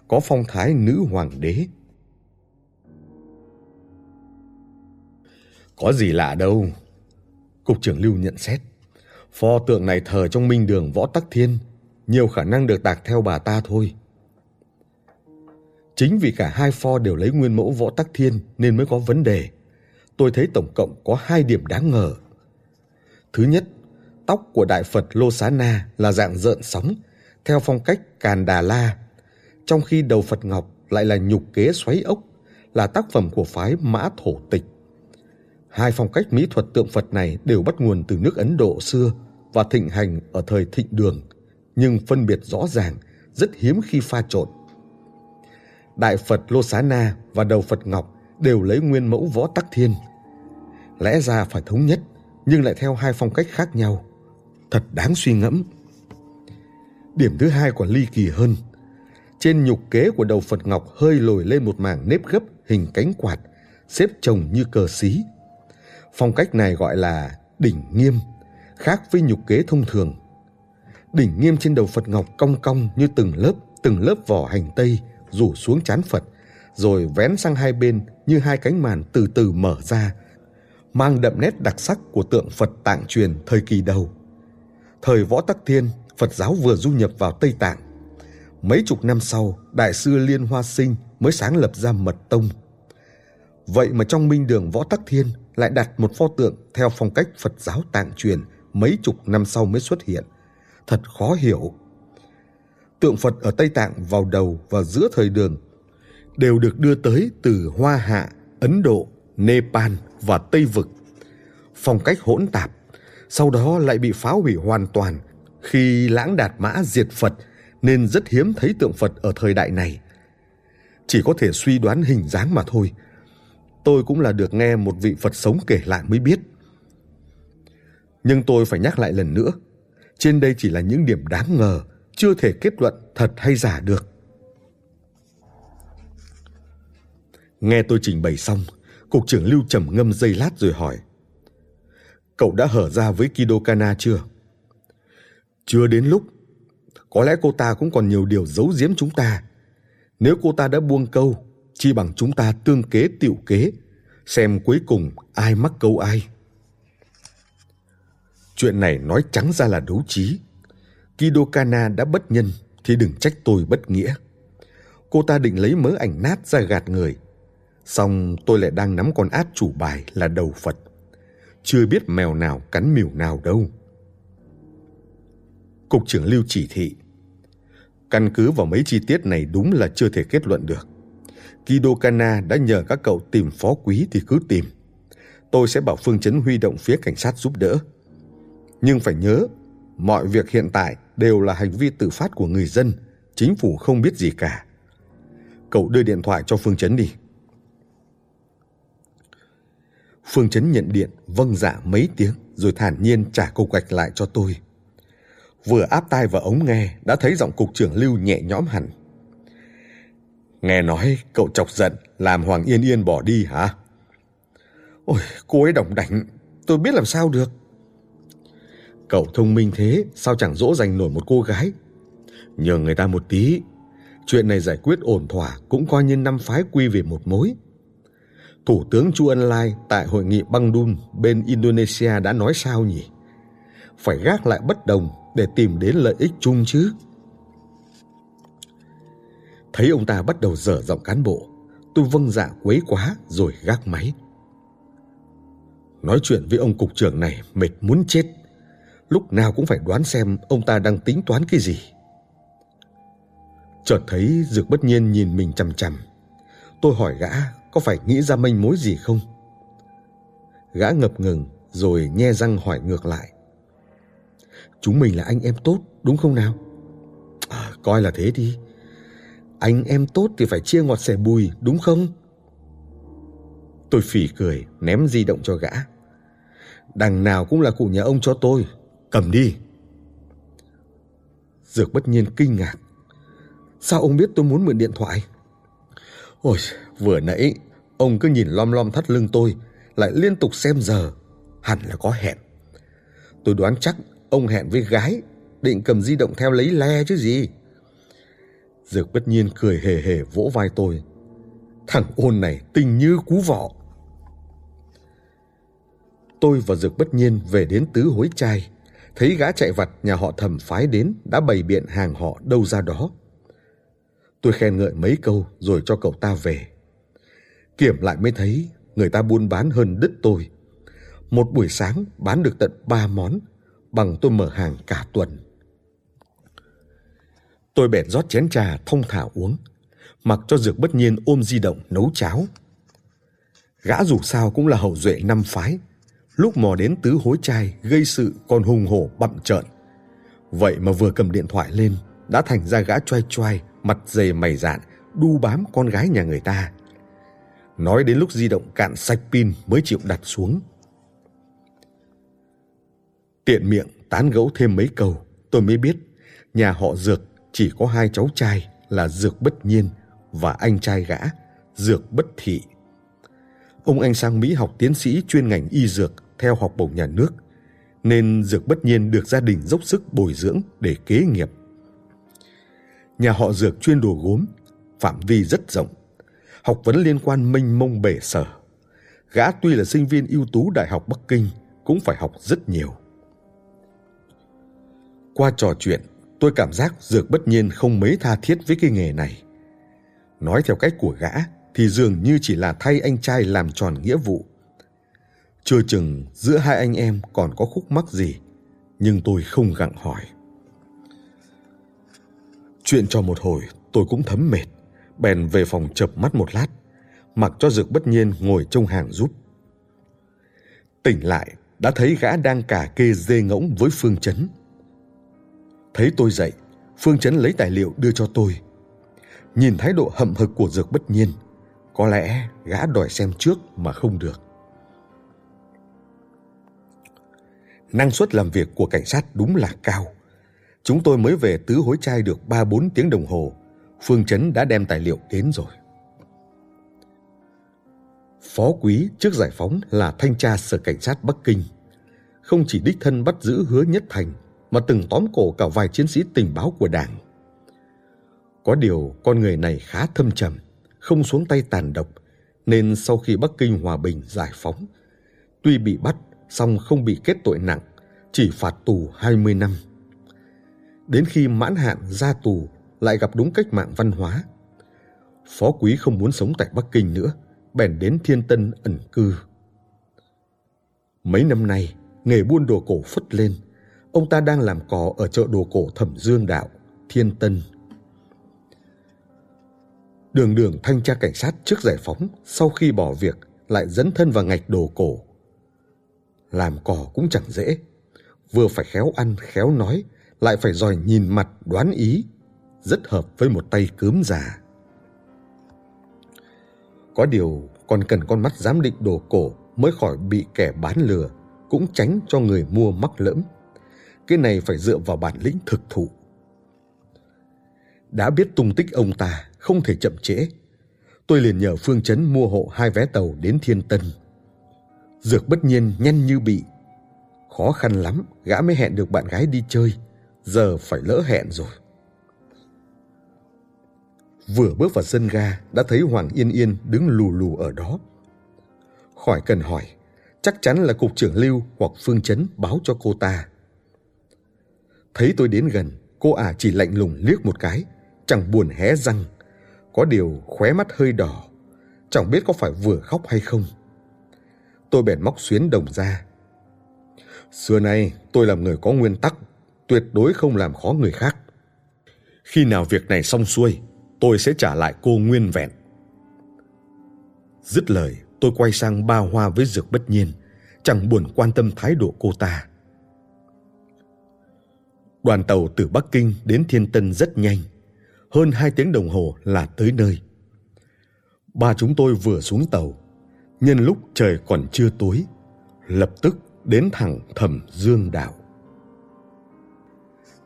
có phong thái nữ hoàng đế. Có gì lạ đâu. Cục trưởng Lưu nhận xét. Pho tượng này thờ trong minh đường Võ Tắc Thiên, nhiều khả năng được tạc theo bà ta thôi. Chính vì cả hai pho đều lấy nguyên mẫu Võ Tắc Thiên nên mới có vấn đề. Tôi thấy tổng cộng có hai điểm đáng ngờ. Thứ nhất, Tóc của Đại Phật Lô Xá Na là dạng rợn sóng, theo phong cách Càn Đà La, trong khi đầu Phật Ngọc lại là nhục kế xoáy ốc, là tác phẩm của phái Mã Thổ Tịch. Hai phong cách mỹ thuật tượng Phật này đều bắt nguồn từ nước Ấn Độ xưa và thịnh hành ở thời thịnh đường, nhưng phân biệt rõ ràng, rất hiếm khi pha trộn. Đại Phật Lô Xá Na và đầu Phật Ngọc đều lấy nguyên mẫu võ tắc thiên. Lẽ ra phải thống nhất, nhưng lại theo hai phong cách khác nhau. Thật đáng suy ngẫm. Điểm thứ hai còn ly kỳ hơn. Trên nhục kế của đầu Phật Ngọc hơi lồi lên một mảng nếp gấp hình cánh quạt, xếp chồng như cờ xí. Phong cách này gọi là đỉnh nghiêm, khác với nhục kế thông thường. Đỉnh nghiêm trên đầu Phật Ngọc cong cong như từng lớp, từng lớp vỏ hành tây rủ xuống chán Phật, rồi vén sang hai bên như hai cánh màn từ từ mở ra, mang đậm nét đặc sắc của tượng Phật tạng truyền thời kỳ đầu. Thời Võ Tắc Thiên, Phật giáo vừa du nhập vào Tây Tạng. Mấy chục năm sau, Đại sư Liên Hoa Sinh mới sáng lập ra Mật Tông. Vậy mà trong minh đường Võ Tắc Thiên lại đặt một pho tượng theo phong cách Phật giáo tạng truyền mấy chục năm sau mới xuất hiện. Thật khó hiểu. Tượng Phật ở Tây Tạng vào đầu và giữa thời đường đều được đưa tới từ Hoa Hạ, Ấn Độ, Nepal và Tây Vực. Phong cách hỗn tạp, sau đó lại bị phá hủy hoàn toàn khi lãng đạt mã diệt Phật nên rất hiếm thấy tượng Phật ở thời đại này. Chỉ có thể suy đoán hình dáng mà thôi. Tôi cũng là được nghe một vị Phật sống kể lại mới biết. Nhưng tôi phải nhắc lại lần nữa, trên đây chỉ là những điểm đáng ngờ, chưa thể kết luận thật hay giả được. Nghe tôi trình bày xong, cục trưởng Lưu trầm ngâm giây lát rồi hỏi. Cậu đã hở ra với Kido Kana chưa? Chưa đến lúc. Có lẽ cô ta cũng còn nhiều điều giấu giếm chúng ta. Nếu cô ta đã buông câu, chi bằng chúng ta tương kế tiểu kế, xem cuối cùng ai mắc câu ai. Chuyện này nói trắng ra là đấu trí. Kido Kana đã bất nhân thì đừng trách tôi bất nghĩa. Cô ta định lấy mớ ảnh nát ra gạt người. Xong tôi lại đang nắm con át chủ bài là đầu Phật. Chưa biết mèo nào cắn mỉu nào đâu. Cục trưởng Lưu chỉ thị. Căn cứ vào mấy chi tiết này đúng là chưa thể kết luận được. Kido Kana đã nhờ các cậu tìm phó quý thì cứ tìm. Tôi sẽ bảo Phương Chấn huy động phía cảnh sát giúp đỡ. Nhưng phải nhớ, mọi việc hiện tại đều là hành vi tự phát của người dân, chính phủ không biết gì cả. Cậu đưa điện thoại cho Phương Chấn đi. Phương Chấn nhận điện, vâng dạ mấy tiếng rồi thản nhiên trả cục gạch lại cho tôi. Vừa áp tai vào ống nghe đã thấy giọng cục trưởng Lưu nhẹ nhõm hẳn. Nghe nói cậu chọc giận làm Hoàng Yên Yên bỏ đi hả? Ôi, cô ấy đồng đảnh, tôi biết làm sao được. Cậu thông minh thế, sao chẳng dỗ dành nổi một cô gái? Nhờ người ta một tí, chuyện này giải quyết ổn thỏa cũng coi như năm phái quy về một mối. Thủ tướng Chu Ân Lai tại hội nghị băng đun bên Indonesia đã nói sao nhỉ? Phải gác lại bất đồng để tìm đến lợi ích chung chứ. Thấy ông ta bắt đầu dở giọng cán bộ, tôi vâng dạ quấy quá rồi gác máy. Nói chuyện với ông cục trưởng này mệt muốn chết. Lúc nào cũng phải đoán xem ông ta đang tính toán cái gì. Chợt thấy Dược bất nhiên nhìn mình chằm chằm. Tôi hỏi gã có phải nghĩ ra manh mối gì không? Gã ngập ngừng rồi nhe răng hỏi ngược lại. Chúng mình là anh em tốt đúng không nào? À, coi là thế đi. Anh em tốt thì phải chia ngọt sẻ bùi đúng không? Tôi phỉ cười ném di động cho gã. Đằng nào cũng là cụ nhà ông cho tôi. Cầm đi. Dược bất nhiên kinh ngạc. Sao ông biết tôi muốn mượn điện thoại? Ôi, vừa nãy ông cứ nhìn lom lom thắt lưng tôi, lại liên tục xem giờ. Hẳn là có hẹn. Tôi đoán chắc ông hẹn với gái, định cầm di động theo lấy le chứ gì. Dược bất nhiên cười hề hề vỗ vai tôi. Thằng ôn này tình như cú vọ. Tôi và Dược bất nhiên về đến tứ hối trai. Thấy gã chạy vặt nhà họ thầm phái đến đã bày biện hàng họ đâu ra đó. Tôi khen ngợi mấy câu rồi cho cậu ta về. Kiểm lại mới thấy người ta buôn bán hơn đứt tôi. Một buổi sáng bán được tận ba món, bằng tôi mở hàng cả tuần. Tôi bèn rót chén trà thông thả uống, mặc cho dược bất nhiên ôm di động nấu cháo. Gã dù sao cũng là hậu duệ năm phái, lúc mò đến tứ hối trai gây sự còn hùng hổ bậm trợn. Vậy mà vừa cầm điện thoại lên, đã thành ra gã choai choai, mặt dày mày dạn, đu bám con gái nhà người ta. Nói đến lúc di động cạn sạch pin mới chịu đặt xuống. Tiện miệng tán gẫu thêm mấy câu, tôi mới biết nhà họ Dược chỉ có hai cháu trai là Dược Bất Nhiên và anh trai gã, Dược Bất Thị. Ông anh sang Mỹ học tiến sĩ chuyên ngành y dược theo học bổng nhà nước, nên Dược Bất Nhiên được gia đình dốc sức bồi dưỡng để kế nghiệp. Nhà họ Dược chuyên đồ gốm, phạm vi rất rộng, học vấn liên quan mênh mông bể sở. Gã tuy là sinh viên ưu tú Đại học Bắc Kinh, cũng phải học rất nhiều. Qua trò chuyện, tôi cảm giác Dược bất nhiên không mấy tha thiết với cái nghề này. Nói theo cách của gã thì dường như chỉ là thay anh trai làm tròn nghĩa vụ. Chưa chừng giữa hai anh em còn có khúc mắc gì, nhưng tôi không gặng hỏi. Chuyện cho một hồi tôi cũng thấm mệt, bèn về phòng chập mắt một lát, mặc cho Dược bất nhiên ngồi trong hàng giúp. Tỉnh lại, đã thấy gã đang cả kê dê ngỗng với Phương Chấn. Thấy tôi dậy, Phương Chấn lấy tài liệu đưa cho tôi. Nhìn thái độ hậm hực của Dược bất nhiên, có lẽ gã đòi xem trước mà không được. Năng suất làm việc của cảnh sát đúng là cao. Chúng tôi mới về tứ hối trai được 3-4 tiếng đồng hồ. Phương Chấn đã đem tài liệu đến rồi. Phó quý trước giải phóng là thanh tra sở cảnh sát Bắc Kinh. Không chỉ đích thân bắt giữ hứa nhất thành mà từng tóm cổ cả vài chiến sĩ tình báo của đảng. Có điều con người này khá thâm trầm, không xuống tay tàn độc, nên sau khi Bắc Kinh hòa bình giải phóng, tuy bị bắt song không bị kết tội nặng, chỉ phạt tù 20 năm. Đến khi mãn hạn ra tù lại gặp đúng cách mạng văn hóa. Phó quý không muốn sống tại Bắc Kinh nữa, bèn đến Thiên Tân ẩn cư. Mấy năm nay, nghề buôn đồ cổ phất lên, ông ta đang làm cò ở chợ đồ cổ Thẩm Dương Đạo, Thiên Tân. Đường đường thanh tra cảnh sát trước giải phóng, sau khi bỏ việc, lại dẫn thân vào ngạch đồ cổ. Làm cò cũng chẳng dễ, vừa phải khéo ăn, khéo nói, lại phải giỏi nhìn mặt đoán ý, rất hợp với một tay cướm già. Có điều còn cần con mắt giám định đồ cổ mới khỏi bị kẻ bán lừa, cũng tránh cho người mua mắc lẫm. Cái này phải dựa vào bản lĩnh thực thụ. Đã biết tung tích ông ta, không thể chậm trễ. Tôi liền nhờ Phương Chấn mua hộ hai vé tàu đến Thiên Tân. Dược bất nhiên nhanh như bị. Khó khăn lắm, gã mới hẹn được bạn gái đi chơi. Giờ phải lỡ hẹn rồi. Vừa bước vào sân ga đã thấy Hoàng Yên Yên đứng lù lù ở đó. Khỏi cần hỏi, chắc chắn là cục trưởng Lưu hoặc Phương Chấn báo cho cô ta. Thấy tôi đến gần, cô ả chỉ lạnh lùng liếc một cái, chẳng buồn hé răng. Có điều khóe mắt hơi đỏ, chẳng biết có phải vừa khóc hay không. Tôi bèn móc xuyến đồng ra. Xưa nay tôi làm người có nguyên tắc, tuyệt đối không làm khó người khác. Khi nào việc này xong xuôi, tôi sẽ trả lại cô nguyên vẹn. Dứt lời, tôi quay sang ba hoa với dược bất nhiên, chẳng buồn quan tâm thái độ cô ta. Đoàn tàu từ Bắc Kinh đến Thiên Tân rất nhanh, hơn hai tiếng đồng hồ là tới nơi. Ba chúng tôi vừa xuống tàu, nhân lúc trời còn chưa tối, lập tức đến thẳng Thẩm Dương Đạo.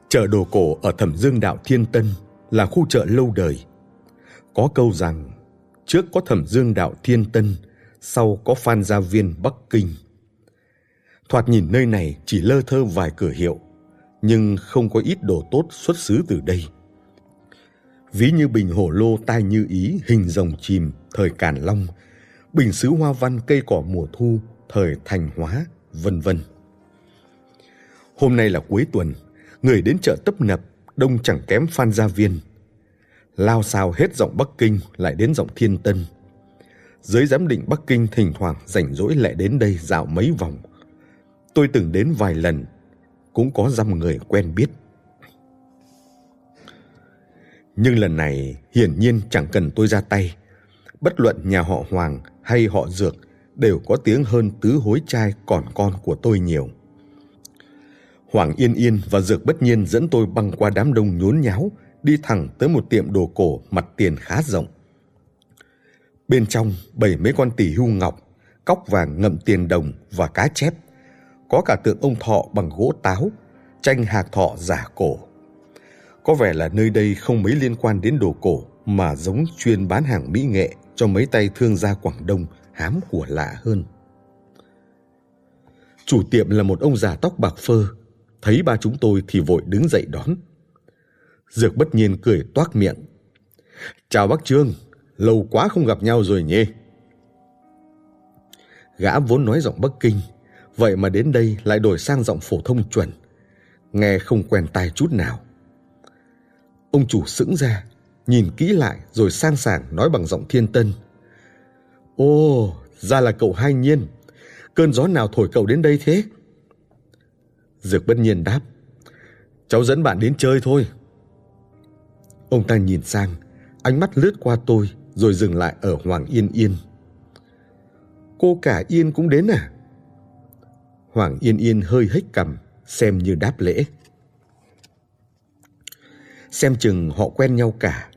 Chợ đồ cổ ở Thẩm Dương Đạo Thiên Tân là khu chợ lâu đời. Có câu rằng, trước có Thẩm Dương Đạo Thiên Tân, sau có Phan Gia Viên Bắc Kinh. Thoạt nhìn nơi này chỉ lơ thơ vài cửa hiệu, nhưng không có ít đồ tốt xuất xứ từ đây. Ví như bình hổ lô tai như ý hình rồng chìm thời Càn Long, bình sứ hoa văn cây cỏ mùa thu thời Thành Hóa, vân vân. Hôm nay là cuối tuần, người đến chợ tấp nập, đông chẳng kém Phan Gia Viên. Lao xao hết giọng Bắc Kinh lại đến giọng Thiên Tân. Giới giám định Bắc Kinh thỉnh thoảng rảnh rỗi lại đến đây dạo mấy vòng. Tôi từng đến vài lần, cũng có dăm người quen biết. Nhưng lần này hiển nhiên chẳng cần tôi ra tay. Bất luận nhà họ Hoàng hay họ Dược đều có tiếng hơn tứ hối trai còn con của tôi nhiều. Hoàng Yên Yên và Dược Bất Nhiên dẫn tôi băng qua đám đông nhốn nháo, đi thẳng tới một tiệm đồ cổ mặt tiền khá rộng. Bên trong bảy mấy con tỷ hưu ngọc, cóc vàng ngậm tiền đồng và cá chép. Có cả tượng ông thọ bằng gỗ táo, tranh hạc thọ giả cổ. Có vẻ là nơi đây không mấy liên quan đến đồ cổ mà giống chuyên bán hàng mỹ nghệ cho mấy tay thương gia Quảng Đông hám của lạ hơn. Chủ tiệm là một ông già tóc bạc phơ, thấy ba chúng tôi thì vội đứng dậy đón. Dược bất nhiên cười toác miệng. Chào bác Trương, lâu quá không gặp nhau rồi nhỉ? Gã vốn nói giọng Bắc Kinh, vậy mà đến đây lại đổi sang giọng phổ thông chuẩn, nghe không quen tai chút nào. Ông chủ sững ra, nhìn kỹ lại rồi sang sảng nói bằng giọng thiên tân. ô ra là cậu hai nhiên. Cơn gió nào thổi cậu đến đây thế? Dược bất nhiên đáp. Cháu dẫn bạn đến chơi thôi. Ông ta nhìn sang, ánh mắt lướt qua tôi rồi dừng lại ở Hoàng Yên Yên. Cô cả Yên cũng đến à? Hoàng Yên Yên hơi hếch cằm, xem như đáp lễ. Xem chừng họ quen nhau cả.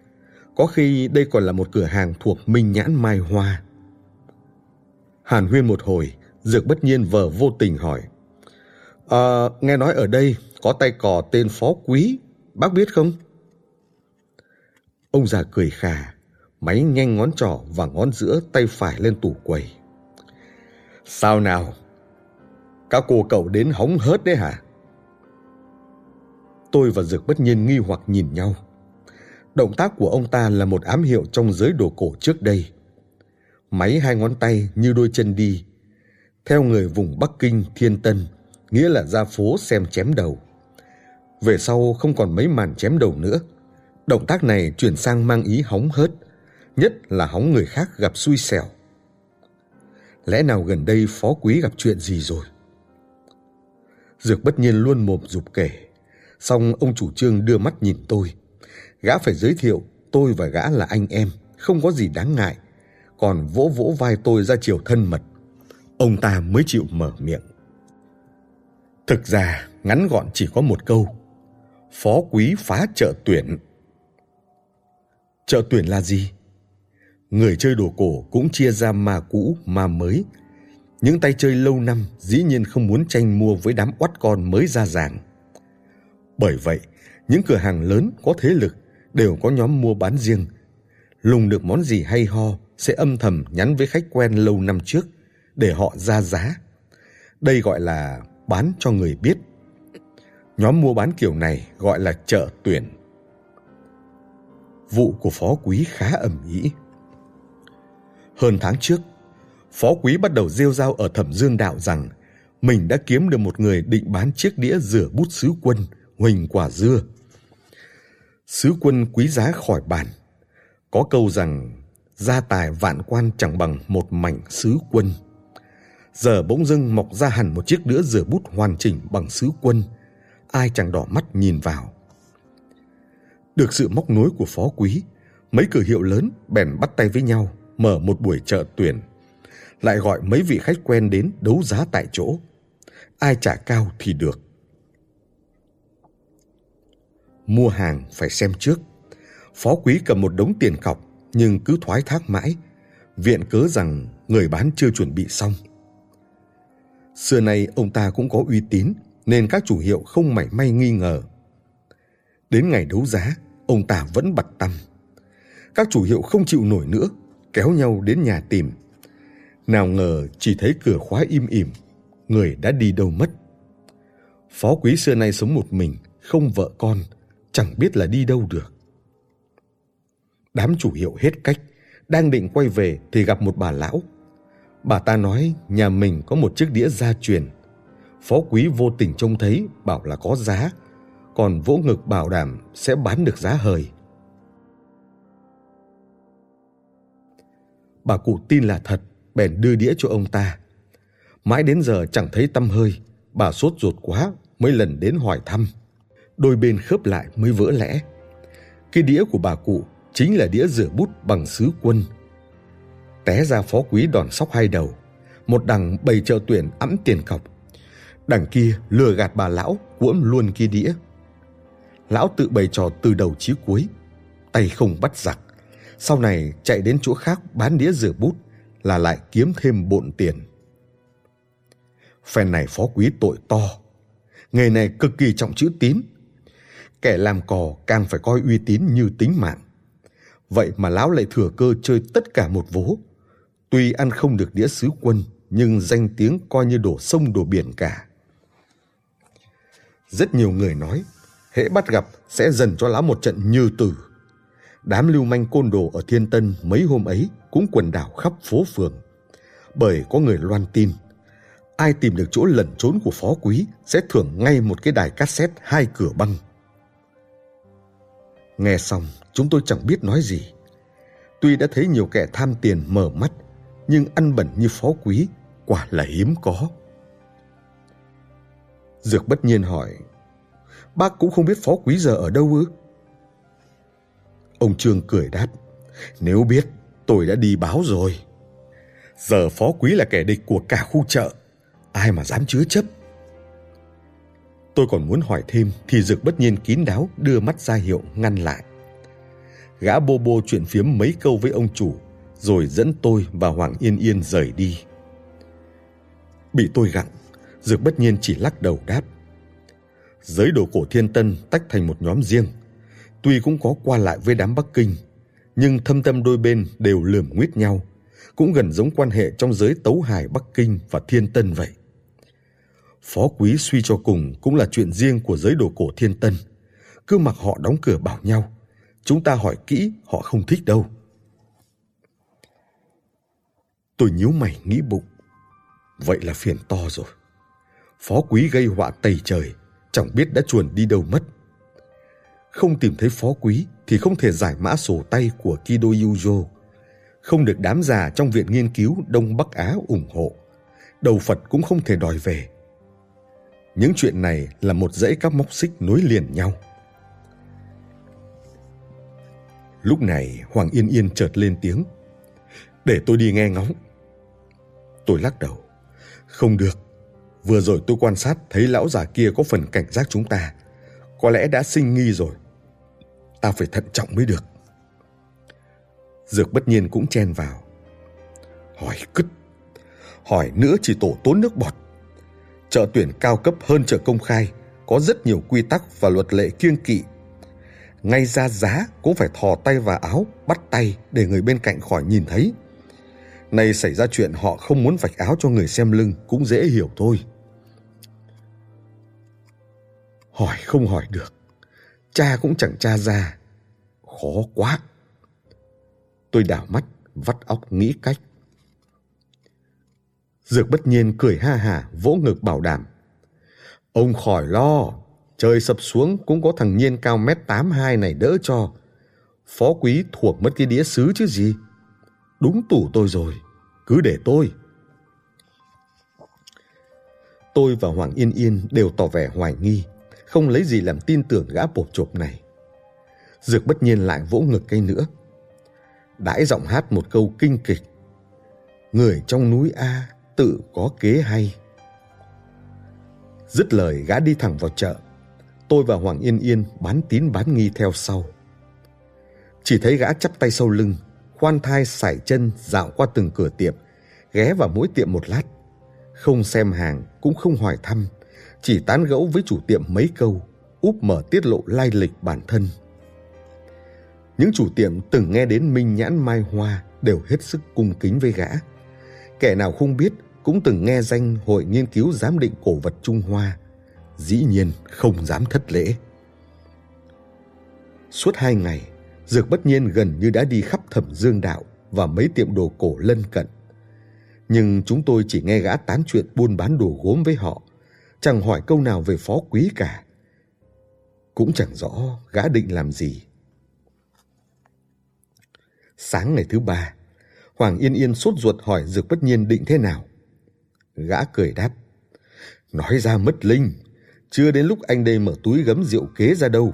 Có khi đây còn là một cửa hàng thuộc Minh Nhãn Mai Hoa. Hàn huyên một hồi, Dược bất nhiên vờ vô tình hỏi. À, nghe nói ở đây có tay cò tên Phó Quý, bác biết không? Ông già cười khà, máy nhanh ngón trỏ và ngón giữa tay phải lên tủ quầy. Sao nào? Các cô cậu đến hóng hớt đấy hả? Tôi và Dược bất nhiên nghi hoặc nhìn nhau. Động tác của ông ta là một ám hiệu trong giới đồ cổ trước đây. Máy hai ngón tay như đôi chân đi. Theo người vùng Bắc Kinh, Thiên Tân, nghĩa là ra phố xem chém đầu. Về sau không còn mấy màn chém đầu nữa. Động tác này chuyển sang mang ý hóng hớt, nhất là hóng người khác gặp xui xẻo. Lẽ nào gần đây phó quý gặp chuyện gì rồi? Dược bất nhiên luôn mồm dục kể. Xong ông chủ trương đưa mắt nhìn tôi. Gã phải giới thiệu tôi và gã là anh em, không có gì đáng ngại. Còn vỗ vỗ vai tôi ra chiều thân mật. Ông ta mới chịu mở miệng. Thực ra, ngắn gọn chỉ có một câu. Phó quý phá chợ tuyển. Chợ tuyển là gì? Người chơi đồ cổ cũng chia ra ma cũ, ma mới. Những tay chơi lâu năm dĩ nhiên không muốn tranh mua với đám oắt con mới ra ràng. Bởi vậy, những cửa hàng lớn có thế lực đều có nhóm mua bán riêng. Lùng được món gì hay ho sẽ âm thầm nhắn với khách quen lâu năm trước để họ ra giá. Đây gọi là bán cho người biết. Nhóm mua bán kiểu này gọi là chợ tuyển. Vụ của phó quý khá ẩm ý. Hơn tháng trước, phó quý bắt đầu rêu rao ở thẩm dương đạo rằng mình đã kiếm được một người định bán chiếc đĩa rửa bút sứ quân huỳnh quả dưa. Sứ quân quý giá khỏi bàn. Có câu rằng gia tài vạn quan chẳng bằng một mảnh sứ quân. Giờ bỗng dưng mọc ra hẳn một chiếc đĩa rửa bút hoàn chỉnh bằng sứ quân. Ai chẳng đỏ mắt nhìn vào. Được sự móc nối của phó quý, mấy cửa hiệu lớn bèn bắt tay với nhau mở một buổi chợ tuyển. Lại gọi mấy vị khách quen đến đấu giá tại chỗ. Ai trả cao thì được. Mua hàng phải xem trước. Phó quý cầm một đống tiền cọc nhưng cứ thoái thác mãi. Viện cớ rằng người bán chưa chuẩn bị xong. Xưa nay ông ta cũng có uy tín nên các chủ hiệu không mảy may nghi ngờ. Đến ngày đấu giá, ông ta vẫn bật tâm. Các chủ hiệu không chịu nổi nữa, kéo nhau đến nhà tìm. Nào ngờ chỉ thấy cửa khóa im ỉm, người đã đi đâu mất. Phó quý xưa nay sống một mình, không vợ con, chẳng biết là đi đâu được. Đám chủ hiệu hết cách, đang định quay về thì gặp một bà lão. Bà ta nói nhà mình có một chiếc đĩa gia truyền. Phó quý vô tình trông thấy bảo là có giá, còn vỗ ngực bảo đảm sẽ bán được giá hời. Bà cụ tin là thật, bèn đưa đĩa cho ông ta. Mãi đến giờ chẳng thấy tâm hơi, bà sốt ruột quá, mới lần đến hỏi thăm. Đôi bên khớp lại mới vỡ lẽ. Cái đĩa của bà cụ chính là đĩa rửa bút bằng sứ quân. Té ra phó quý đòn sóc hai đầu, một đằng bày trợ tuyển ẵm tiền cọc. Đằng kia lừa gạt bà lão cuỗm luôn kia đĩa. Lão tự bày trò từ đầu chí cuối, tay không bắt giặc. Sau này chạy đến chỗ khác bán đĩa rửa bút là lại kiếm thêm bộn tiền. Phen này phó quý tội to. Nghề này cực kỳ trọng chữ tín. Kẻ làm cò càng phải coi uy tín như tính mạng. Vậy mà lão lại thừa cơ chơi tất cả một vố. Tuy ăn không được đĩa sứ quân, nhưng danh tiếng coi như đổ sông đổ biển cả. Rất nhiều người nói, hễ bắt gặp sẽ dần cho lão một trận như tử. Đám lưu manh côn đồ ở Thiên Tân mấy hôm ấy cũng quần đảo khắp phố phường. Bởi có người loan tin, ai tìm được chỗ lẩn trốn của phó quý sẽ thưởng ngay một cái đài cassette hai cửa băng. Nghe xong, chúng tôi chẳng biết nói gì. Tuy đã thấy nhiều kẻ tham tiền mở mắt, nhưng ăn bẩn như phó quý quả là hiếm có. Dược bất nhiên hỏi, bác cũng không biết phó quý giờ ở đâu ư? Ông Trương cười đáp, nếu biết tôi đã đi báo rồi. Giờ phó quý là kẻ địch của cả khu chợ, ai mà dám chứa chấp. Tôi còn muốn hỏi thêm thì Dược bất nhiên kín đáo đưa mắt ra hiệu ngăn lại. Gã bô bô chuyện phiếm mấy câu với ông chủ rồi dẫn tôi và Hoàng Yên Yên rời đi. Bị tôi gặng, Dược bất nhiên chỉ lắc đầu đáp. Giới đồ cổ thiên tân tách thành một nhóm riêng. Tuy cũng có qua lại với đám Bắc Kinh, nhưng thâm tâm đôi bên đều lườm nguyết nhau, cũng gần giống quan hệ trong giới tấu hài Bắc Kinh và thiên tân vậy. Phó quý suy cho cùng cũng là chuyện riêng của giới đồ cổ thiên tân. Cứ mặc họ đóng cửa bảo nhau. Chúng ta hỏi kỹ họ không thích đâu. Tôi nhíu mày nghĩ bụng. Vậy là phiền to rồi. Phó quý gây họa tày trời, chẳng biết đã chuồn đi đâu mất. Không tìm thấy phó quý thì không thể giải mã sổ tay của Kido Yujo. Không được đám già trong viện nghiên cứu Đông Bắc Á ủng hộ. Đầu Phật cũng không thể đòi về. Những chuyện này là một dãy các móc xích nối liền nhau. Lúc này Hoàng Yên Yên chợt lên tiếng. Để tôi đi nghe ngóng. Tôi lắc đầu. Không được. Vừa rồi tôi quan sát thấy lão già kia có phần cảnh giác chúng ta. Có lẽ đã sinh nghi rồi. Ta phải thận trọng mới được. Dược bất nhiên cũng chen vào. Hỏi cứt. Hỏi nữa chỉ tổ tốn nước bọt. Chợ tuyển cao cấp hơn chợ công khai, có rất nhiều quy tắc và luật lệ kiêng kỵ. Ngay ra giá cũng phải thò tay vào áo, bắt tay để người bên cạnh khỏi nhìn thấy. Nay xảy ra chuyện họ không muốn vạch áo cho người xem lưng cũng dễ hiểu thôi. Hỏi không hỏi được. Cha cũng chẳng cha ra. Khó quá. Tôi đảo mắt, vắt óc nghĩ cách. Dược bất nhiên cười ha hả vỗ ngực bảo đảm. Ông khỏi lo, trời sập xuống cũng có thằng Nhiên cao mét tám hai này đỡ cho. Phó quý thuộc mất cái đĩa sứ chứ gì. Đúng tủ tôi rồi, cứ để tôi. Tôi và Hoàng Yên Yên đều tỏ vẻ hoài nghi, không lấy gì làm tin tưởng gã bột chộp này. Dược bất nhiên lại vỗ ngực cây nữa. Đãi giọng hát một câu kinh kịch. Người trong núi A tự có kế hay. Dứt lời gã đi thẳng vào chợ. Tôi và Hoàng Yên Yên bán tín bán nghi theo sau. Chỉ thấy gã chắp tay sau lưng, khoan thai sải chân dạo qua từng cửa tiệm, ghé vào mỗi tiệm một lát. Không xem hàng, cũng không hỏi thăm, chỉ tán gẫu với chủ tiệm mấy câu, úp mở tiết lộ lai lịch bản thân. Những chủ tiệm từng nghe đến Minh Nhãn Mai Hoa đều hết sức cung kính với gã. Kẻ nào không biết cũng từng nghe danh Hội Nghiên cứu Giám định Cổ vật Trung Hoa, dĩ nhiên không dám thất lễ. Suốt hai ngày, Dược bất nhiên gần như đã đi khắp thẩm dương đạo và mấy tiệm đồ cổ lân cận. Nhưng chúng tôi chỉ nghe gã tán chuyện buôn bán đồ gốm với họ, chẳng hỏi câu nào về phó quý cả. Cũng chẳng rõ gã định làm gì. Sáng ngày thứ ba, Hoàng Yên Yên sốt ruột hỏi Dược bất nhiên định thế nào. Gã cười đáp. Nói ra mất linh, Chưa đến lúc anh đây mở túi gấm rượu kế ra đâu.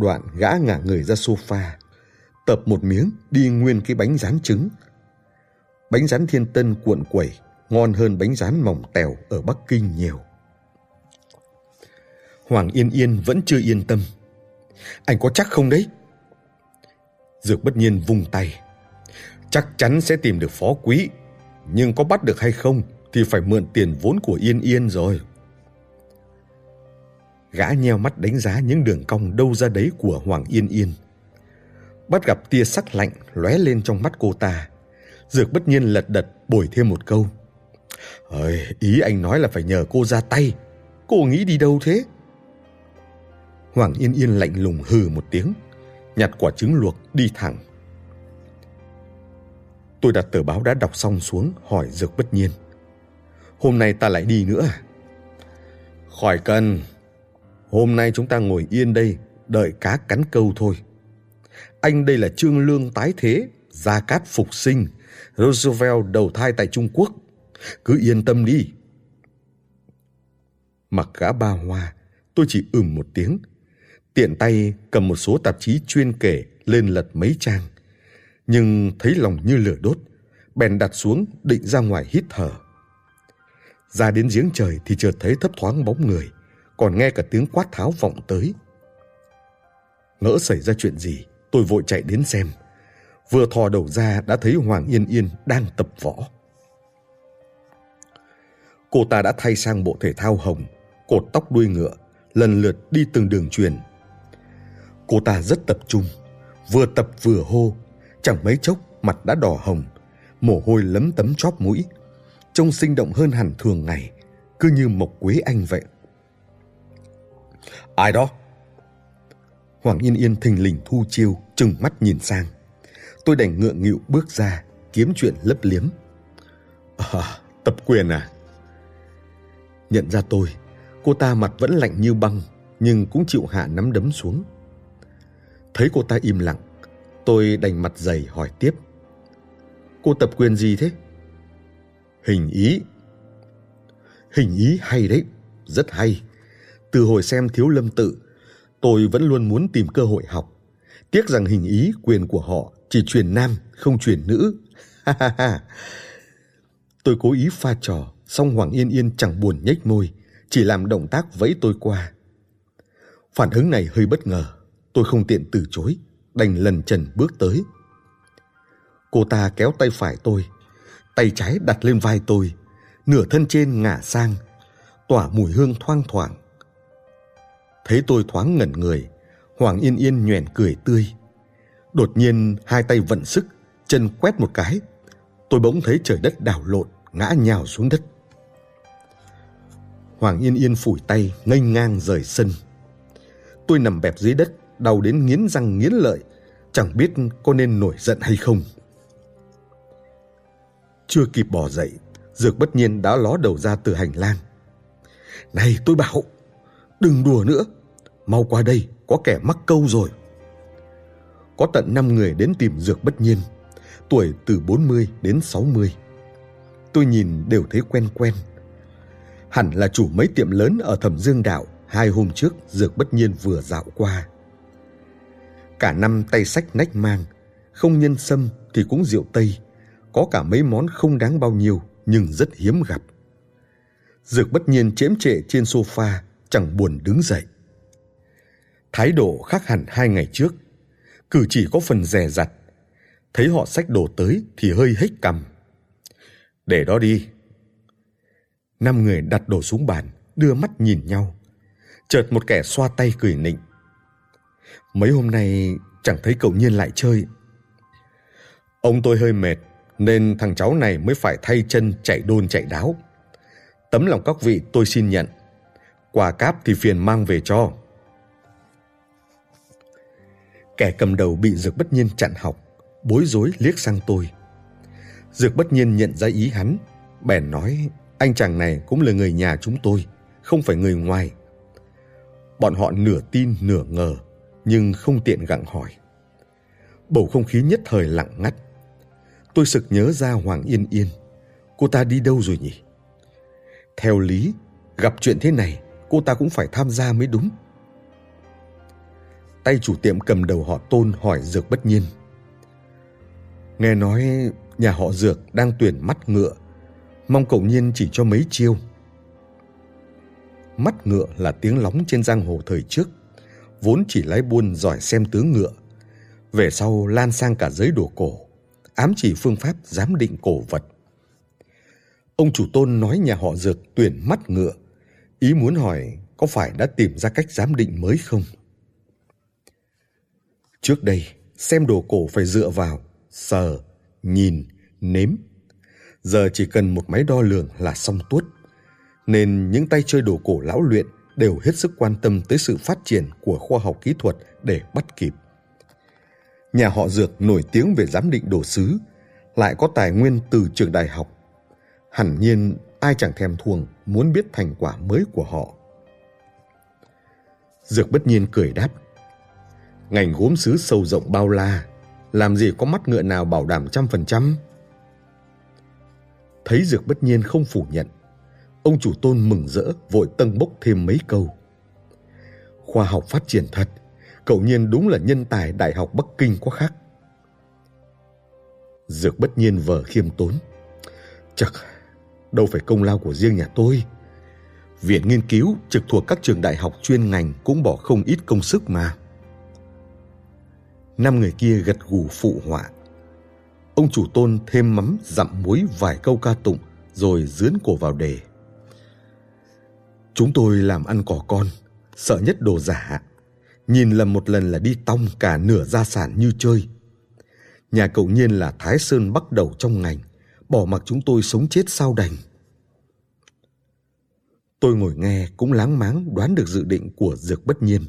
Đoạn gã ngả người ra sofa, tập một miếng đi nguyên cái bánh rán trứng. Bánh rán thiên tân cuộn quẩy, ngon hơn bánh rán mỏng tèo ở Bắc Kinh nhiều. Hoàng Yên Yên vẫn chưa yên tâm. Anh có chắc không đấy? Dược bất nhiên vung tay. Chắc chắn sẽ tìm được phó quý, nhưng có bắt được hay không thì phải mượn tiền vốn của Yên Yên rồi. Gã nheo mắt đánh giá những đường cong đâu ra đấy của Hoàng Yên Yên. Bắt gặp tia sắc lạnh lóe lên trong mắt cô ta. Dược bất nhiên lật đật bồi thêm một câu. Ơi, ý anh nói là phải nhờ cô ra tay. Cô nghĩ đi đâu thế? Hoàng Yên Yên lạnh lùng hừ một tiếng, nhặt quả trứng luộc đi thẳng. Tôi đặt tờ báo đã đọc xong xuống hỏi Dược bất nhiên. Hôm nay ta lại đi nữa à? Khỏi cần. Hôm nay chúng ta ngồi yên đây, đợi cá cắn câu thôi. Anh đây là Trương Lương tái thế, Gia Cát phục sinh, Roosevelt đầu thai tại Trung Quốc. Cứ yên tâm đi. Mặc gã ba hoa, tôi chỉ ừm một tiếng. Tiện tay cầm một số tạp chí chuyên kể lên lật mấy trang. Nhưng thấy lòng như lửa đốt, bèn đặt xuống định ra ngoài hít thở. Ra đến giếng trời thì chợt thấy thấp thoáng bóng người, còn nghe cả tiếng quát tháo vọng tới. Ngỡ xảy ra chuyện gì, tôi vội chạy đến xem. Vừa thò đầu ra đã thấy Hoàng Yên Yên đang tập võ. Cô ta đã thay sang bộ thể thao hồng, cột tóc đuôi ngựa, lần lượt đi từng đường truyền. Cô ta rất tập trung, vừa tập vừa hô, chẳng mấy chốc mặt đã đỏ hồng, mồ hôi lấm tấm chóp mũi, trông sinh động hơn hẳn thường ngày, cứ như Mộc Quế Anh vậy. Ai đó? Hoàng Yên Yên thình lình thu chiêu, trừng mắt nhìn sang. Tôi đành ngượng nghịu bước ra, kiếm chuyện lấp liếm. À, tập quyền à? Nhận ra tôi, cô ta mặt vẫn lạnh như băng, nhưng cũng chịu hạ nắm đấm xuống. Thấy cô ta im lặng, tôi đành mặt dày hỏi tiếp. Cô tập quyền gì thế? Hình ý. Hình ý hay đấy, rất hay. Từ hồi xem Thiếu Lâm Tự, tôi vẫn luôn muốn tìm cơ hội học. Tiếc rằng hình ý quyền của họ chỉ truyền nam, không truyền nữ. tôi cố ý pha trò, song Hoàng Yên Yên chẳng buồn nhếch môi, chỉ làm động tác vẫy tôi qua. Phản ứng này hơi bất ngờ, tôi không tiện từ chối, đành lần trần bước tới. Cô ta kéo tay phải tôi, tay trái đặt lên vai tôi, nửa thân trên ngả sang, tỏa mùi hương thoang thoảng. Thấy tôi thoáng ngẩn người, Hoàng Yên Yên nhoẻn cười tươi. Đột nhiên hai tay vận sức, chân quét một cái. Tôi bỗng thấy trời đất đảo lộn, ngã nhào xuống đất. Hoàng Yên Yên phủi tay, nghênh ngang rời sân. Tôi nằm bẹp dưới đất, đau đến nghiến răng nghiến lợi, chẳng biết có nên nổi giận hay không. Chưa kịp bỏ dậy, Dược bất nhiên đã ló đầu ra từ hành lang. Này tôi bảo, đừng đùa nữa, mau qua đây, có kẻ mắc câu rồi. Có tận 5 người đến tìm Dược bất nhiên, tuổi từ 40 đến 60. Tôi nhìn đều thấy quen quen. Hẳn là chủ mấy tiệm lớn ở Thẩm Dương Đạo hai hôm trước Dược bất nhiên vừa dạo qua. Cả năm tay sách nách mang, không nhân sâm thì cũng rượu Tây, có cả mấy món không đáng bao nhiêu nhưng rất hiếm gặp. Dược bất nhiên chễm trệ trên sofa, chẳng buồn đứng dậy. Thái độ khác hẳn hai ngày trước, cử chỉ có phần dè rặt. Thấy họ xách đồ tới thì hơi hếch cằm. Để đó đi. Năm người đặt đồ xuống bàn, đưa mắt nhìn nhau. Chợt một kẻ xoa tay cười nịnh. Mấy hôm nay chẳng thấy cậu nhiên lại chơi. Ông tôi hơi mệt, nên thằng cháu này mới phải thay chân chạy đôn chạy đáo. Tấm lòng các vị tôi xin nhận. Quà cáp thì phiền mang về cho. Kẻ cầm đầu bị Dược bất nhiên chặn học, bối rối liếc sang tôi. Dược bất nhiên nhận ra ý hắn, bèn nói anh chàng này cũng là người nhà chúng tôi, không phải người ngoài. Bọn họ nửa tin nửa ngờ, nhưng không tiện gặng hỏi. Bầu không khí nhất thời lặng ngắt. Tôi sực nhớ ra Hoàng Yên Yên. Cô ta đi đâu rồi nhỉ? Theo lý, Gặp chuyện thế này, cô ta cũng phải tham gia mới đúng. Tay chủ tiệm cầm đầu họ tôn hỏi Dược bất nhiên. Nghe nói nhà họ Dược đang tuyển mắt ngựa, mong cậu nhiên chỉ cho mấy chiêu. Mắt ngựa là tiếng lóng trên giang hồ thời trước, vốn chỉ lái buôn giỏi xem tướng ngựa. Về sau lan sang cả giới đồ cổ, ám chỉ phương pháp giám định cổ vật. Ông chủ tôn nói nhà họ Dược tuyển mắt ngựa, ý muốn hỏi có phải đã tìm ra cách giám định mới không? Trước đây, xem đồ cổ phải dựa vào sờ, nhìn, nếm. Giờ chỉ cần một máy đo lường là xong tuốt. Nên những tay chơi đồ cổ lão luyện đều hết sức quan tâm tới sự phát triển của khoa học kỹ thuật để bắt kịp. Nhà họ Dược nổi tiếng về giám định đồ sứ, lại có tài nguyên từ trường đại học. Hẳn nhiên ai chẳng thèm thuồng muốn biết thành quả mới của họ. Dược bất nhiên cười đáp. Ngành gốm sứ sâu rộng bao la, làm gì có mắt ngựa nào bảo đảm trăm phần trăm. Thấy Dược bất nhiên không phủ nhận, ông chủ tôn mừng rỡ vội tân bốc thêm mấy câu. Khoa học phát triển thật, cậu nhiên đúng là nhân tài Đại học Bắc Kinh quá khác. Dược bất nhiên vờ khiêm tốn. Chắc, đâu phải công lao của riêng nhà tôi. Viện nghiên cứu trực thuộc các trường đại học chuyên ngành cũng bỏ không ít công sức mà. Năm người kia gật gù phụ họa. Ông chủ tôn thêm mắm dặm muối vài câu ca tụng rồi dướn cổ vào đề. Chúng tôi làm ăn cỏ con, sợ nhất đồ giả. Nhìn lầm một lần là đi tong cả nửa gia sản như chơi. Nhà cậu nhiên là Thái Sơn bắt đầu trong ngành, bỏ mặc chúng tôi sống chết sao đành. Tôi ngồi nghe cũng láng máng đoán được dự định của Dược Bất Nhiên.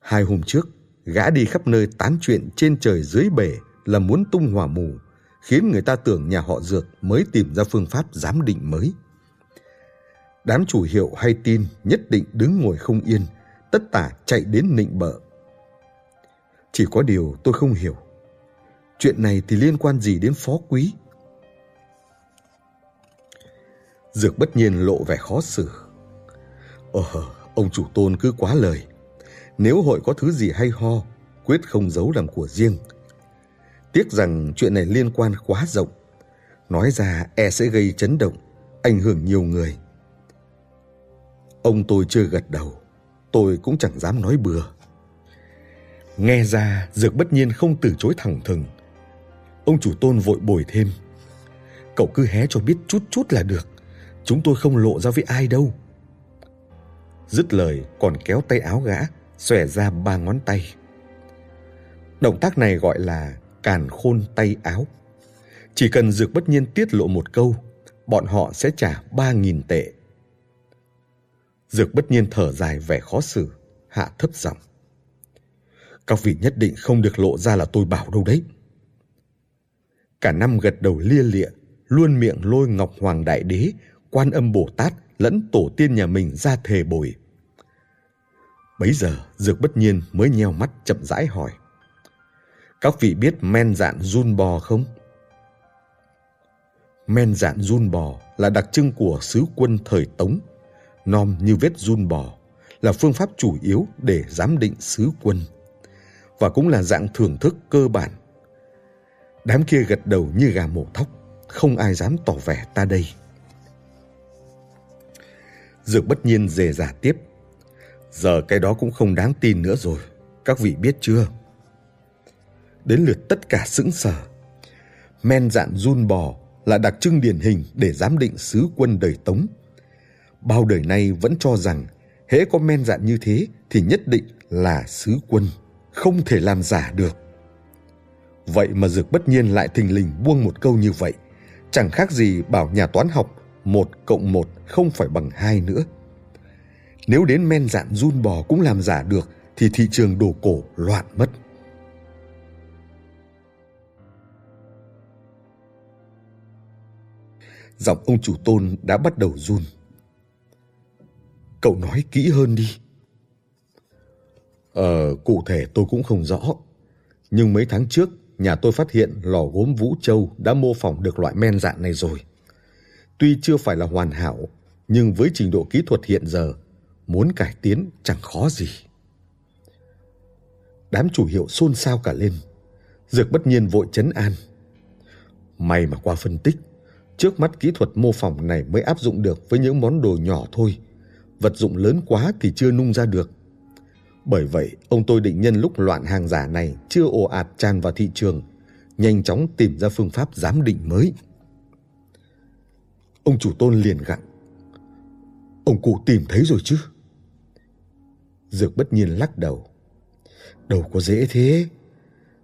Hai hôm trước, gã đi khắp nơi tán chuyện trên trời dưới bể là muốn tung hỏa mù, khiến người ta tưởng nhà họ Dược mới tìm ra phương pháp giám định mới. Đám chủ hiệu hay tin nhất định đứng ngồi không yên, tất tả chạy đến nịnh bợ. Chỉ có điều tôi không hiểu. Chuyện này thì liên quan gì đến phó quý? Dược bất nhiên lộ vẻ khó xử. Ờ, ông chủ tôn cứ quá lời. Nếu hội có thứ gì hay ho, quyết không giấu làm của riêng. Tiếc rằng chuyện này liên quan quá rộng. Nói ra e sẽ gây chấn động, ảnh hưởng nhiều người. Ông tôi chưa gật đầu, tôi cũng chẳng dám nói bừa. Nghe ra, Dược bất nhiên không từ chối thẳng thừng. Ông chủ tôn vội bồi thêm. Cậu cứ hé cho biết chút chút là được. Chúng tôi không lộ ra với ai đâu. Dứt lời còn kéo tay áo gã, xòe ra ba ngón tay. Động tác này gọi là càn khôn tay áo. Chỉ cần Dược bất nhiên tiết lộ một câu, bọn họ sẽ trả ba nghìn tệ. Dược bất nhiên thở dài vẻ khó xử, hạ thấp giọng. Các vị nhất định không được lộ ra là tôi bảo đâu đấy. Cả năm gật đầu lia lịa, luôn miệng lôi Ngọc Hoàng Đại Đế, Quan Âm Bồ Tát lẫn tổ tiên nhà mình ra thề bồi. Bấy giờ, Dược bất nhiên mới nheo mắt chậm rãi hỏi. Các vị biết men dạn run bò không? Men dạn run bò là đặc trưng của sứ quân thời Tống, nom như vết run bò, là phương pháp chủ yếu để giám định sứ quân và cũng là dạng thưởng thức cơ bản. Đám kia gật đầu như gà mổ thóc, không ai dám tỏ vẻ ta đây. Dược bất nhiên dề giả tiếp. Giờ cái đó cũng không đáng tin nữa rồi, các vị biết chưa? Đến lượt tất cả sững sờ. Men dạn run bò là đặc trưng điển hình để giám định sứ quân đời Tống. Bao đời nay vẫn cho rằng hễ có men dạn như thế thì nhất định là sứ quân không thể làm giả được. Vậy mà Dược bất nhiên lại thình lình buông một câu như vậy, chẳng khác gì bảo nhà toán học một cộng một không phải bằng hai nữa. Nếu đến men dạn run bò cũng làm giả được thì thị trường đồ cổ loạn mất. Giọng ông chủ tôn đã bắt đầu run. Cậu nói kỹ hơn đi. Ờ, cụ thể tôi cũng không rõ. Nhưng mấy tháng trước, nhà tôi phát hiện lò gốm Vũ Châu đã mô phỏng được loại men dạng này rồi. Tuy chưa phải là hoàn hảo, nhưng với trình độ kỹ thuật hiện giờ, muốn cải tiến chẳng khó gì. Đám chủ hiệu xôn xao cả lên. Dược bất nhiên vội chấn an. May mà qua phân tích, trước mắt kỹ thuật mô phỏng này mới áp dụng được với những món đồ nhỏ thôi. Vật dụng lớn quá thì chưa nung ra được. Bởi vậy, ông tôi định nhân lúc loạn hàng giả này chưa ồ ạt tràn vào thị trường, nhanh chóng tìm ra phương pháp giám định mới. Ông chủ tôn liền gặng. Ông cụ tìm thấy rồi chứ? Dược bất nhiên lắc đầu. Đâu có dễ thế.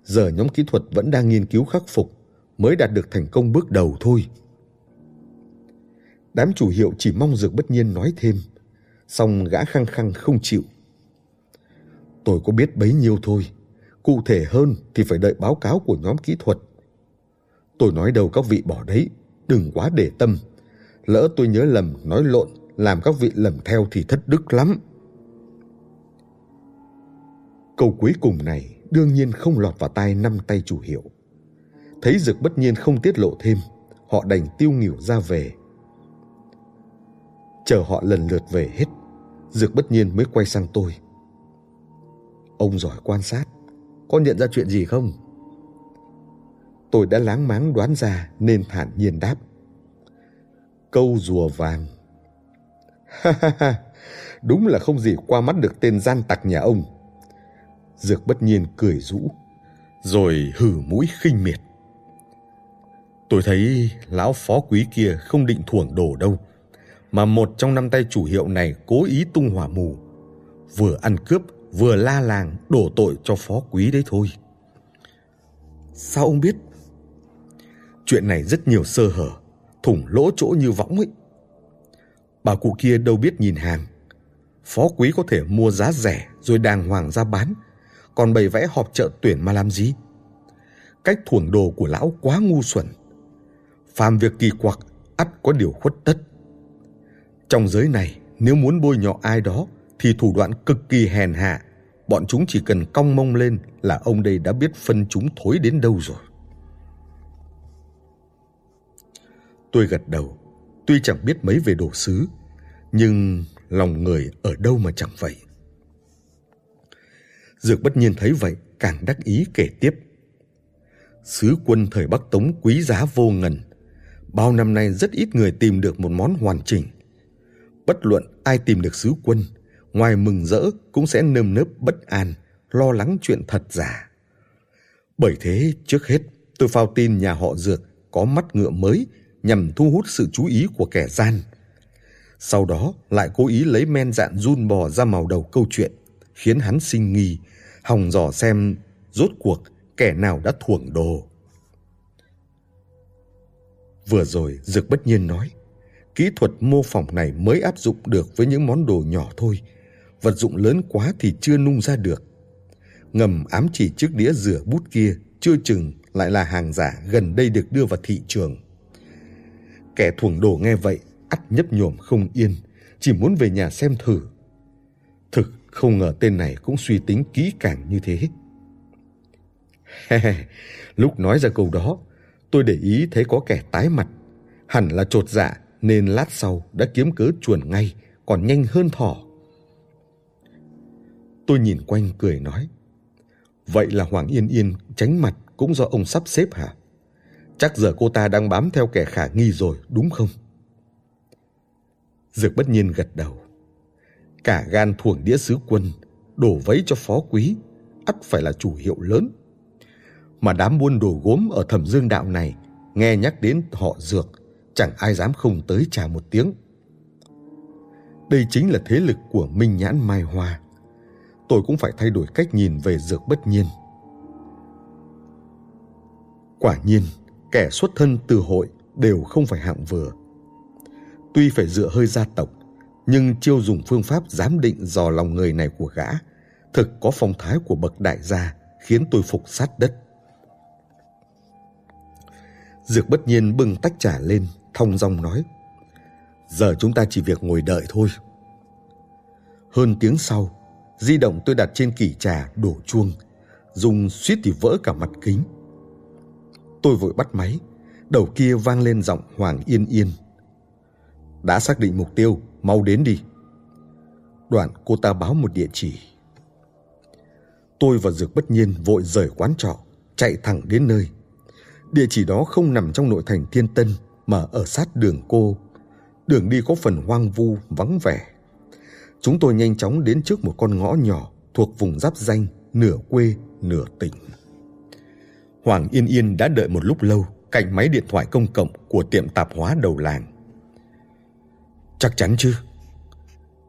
Giờ nhóm kỹ thuật vẫn đang nghiên cứu khắc phục mới đạt được thành công bước đầu thôi. Đám chủ hiệu chỉ mong Dược bất nhiên nói thêm, song gã khăng khăng không chịu. Tôi có biết bấy nhiêu thôi, cụ thể hơn thì phải đợi báo cáo của nhóm kỹ thuật. Tôi nói đâu các vị bỏ đấy, đừng quá để tâm. Lỡ tôi nhớ lầm, nói lộn, làm các vị lầm theo thì thất đức lắm. Câu cuối cùng này đương nhiên không lọt vào tai năm tay chủ hiệu. Thấy Dực bất nhiên không tiết lộ thêm, họ đành tiêu nghỉu ra về. Chờ họ lần lượt về hết, Dực bất nhiên mới quay sang tôi. Ông giỏi quan sát, có nhận ra chuyện gì không? Tôi đã láng máng đoán ra nên thản nhiên đáp. Câu rùa vàng. Ha ha ha, đúng là không gì qua mắt được tên gian tặc nhà ông. Dược bất nhiên cười rũ, rồi hử mũi khinh miệt. Tôi thấy lão phó quý kia không định thuổng đồ đâu, mà một trong năm tay chủ hiệu này cố ý tung hỏa mù, vừa ăn cướp vừa la làng đổ tội cho phó quý đấy thôi. Sao ông biết? Chuyện này rất nhiều sơ hở, thủng lỗ chỗ như võng ấy. Bà cụ kia đâu biết nhìn hàng. Phó quý có thể mua giá rẻ rồi đàng hoàng ra bán, còn bày vẽ họp chợ tuyển mà làm gì? Cách thuồng đồ của lão quá ngu xuẩn. Phàm việc kỳ quặc, ắt có điều khuất tất. Trong giới này, nếu muốn bôi nhọ ai đó, thì thủ đoạn cực kỳ hèn hạ. Bọn chúng chỉ cần cong mông lên là ông đây đã biết phân chúng thối đến đâu rồi. Tôi gật đầu, tuy chẳng biết mấy về đồ sứ, nhưng lòng người ở đâu mà chẳng vậy. Dược bất nhiên thấy vậy, càng đắc ý kể tiếp. Sứ quân thời Bắc Tống quý giá vô ngần. Bao năm nay rất ít người tìm được một món hoàn chỉnh. Bất luận ai tìm được sứ quân, ngoài mừng rỡ cũng sẽ nơm nớp bất an, lo lắng chuyện thật giả. Bởi thế, trước hết, tôi phao tin nhà họ Dược có mắt ngựa mới nhằm thu hút sự chú ý của kẻ gian. Sau đó lại cố ý lấy men dạn run bò ra màu đầu câu chuyện, khiến hắn sinh nghi, hòng dò xem rốt cuộc kẻ nào đã thuồng đồ. Vừa rồi Dược bất nhiên nói, kỹ thuật mô phỏng này mới áp dụng được với những món đồ nhỏ thôi, vật dụng lớn quá thì chưa nung ra được. Ngầm ám chỉ chiếc đĩa rửa bút kia chưa chừng lại là hàng giả gần đây được đưa vào thị trường. Kẻ thuồng đồ nghe vậy, ắt nhấp nhổm không yên, chỉ muốn về nhà xem thử. Thực không ngờ tên này cũng suy tính kỹ càng như thế. Lúc nói ra câu đó, tôi để ý thấy có kẻ tái mặt. Hẳn là trột dạ nên lát sau đã kiếm cớ chuồn ngay, còn nhanh hơn thỏ. Tôi nhìn quanh cười nói. Vậy là Hoàng Yên Yên tránh mặt cũng do ông sắp xếp hả? Chắc giờ cô ta đang bám theo kẻ khả nghi rồi, đúng không? Dược bất nhiên gật đầu. Cả gan thuồng đĩa sứ quân, đổ vấy cho phó quý, ắt phải là chủ hiệu lớn. Mà đám buôn đồ gốm ở thẩm dương đạo này, nghe nhắc đến họ dược, chẳng ai dám không tới chào một tiếng. Đây chính là thế lực của Minh Nhãn Mai Hoa. Tôi cũng phải thay đổi cách nhìn về dược bất nhiên. Quả nhiên, kẻ xuất thân từ hội đều không phải hạng vừa. Tuy phải dựa hơi gia tộc, nhưng chiêu dùng phương pháp giám định dò lòng người này của gã thực có phong thái của bậc đại gia khiến tôi phục sát đất. Dược bất nhiên bưng tách trà lên, thong dong nói. Giờ chúng ta chỉ việc ngồi đợi thôi. Hơn tiếng sau, di động tôi đặt trên kỷ trà đổ chuông, dùng suýt thì vỡ cả mặt kính. Tôi vội bắt máy, đầu kia vang lên giọng Hoàng Yên Yên. Đã xác định mục tiêu, mau đến đi. Đoạn cô ta báo một địa chỉ. Tôi và Dược bất nhiên vội rời quán trọ, chạy thẳng đến nơi. Địa chỉ đó không nằm trong nội thành Thiên Tân mà ở sát đường cô. Đường đi có phần hoang vu, vắng vẻ. Chúng tôi nhanh chóng đến trước một con ngõ nhỏ thuộc vùng giáp danh, nửa quê, nửa tỉnh. Hoàng Yên Yên đã đợi một lúc lâu cạnh máy điện thoại công cộng của tiệm tạp hóa đầu làng. Chắc chắn chứ?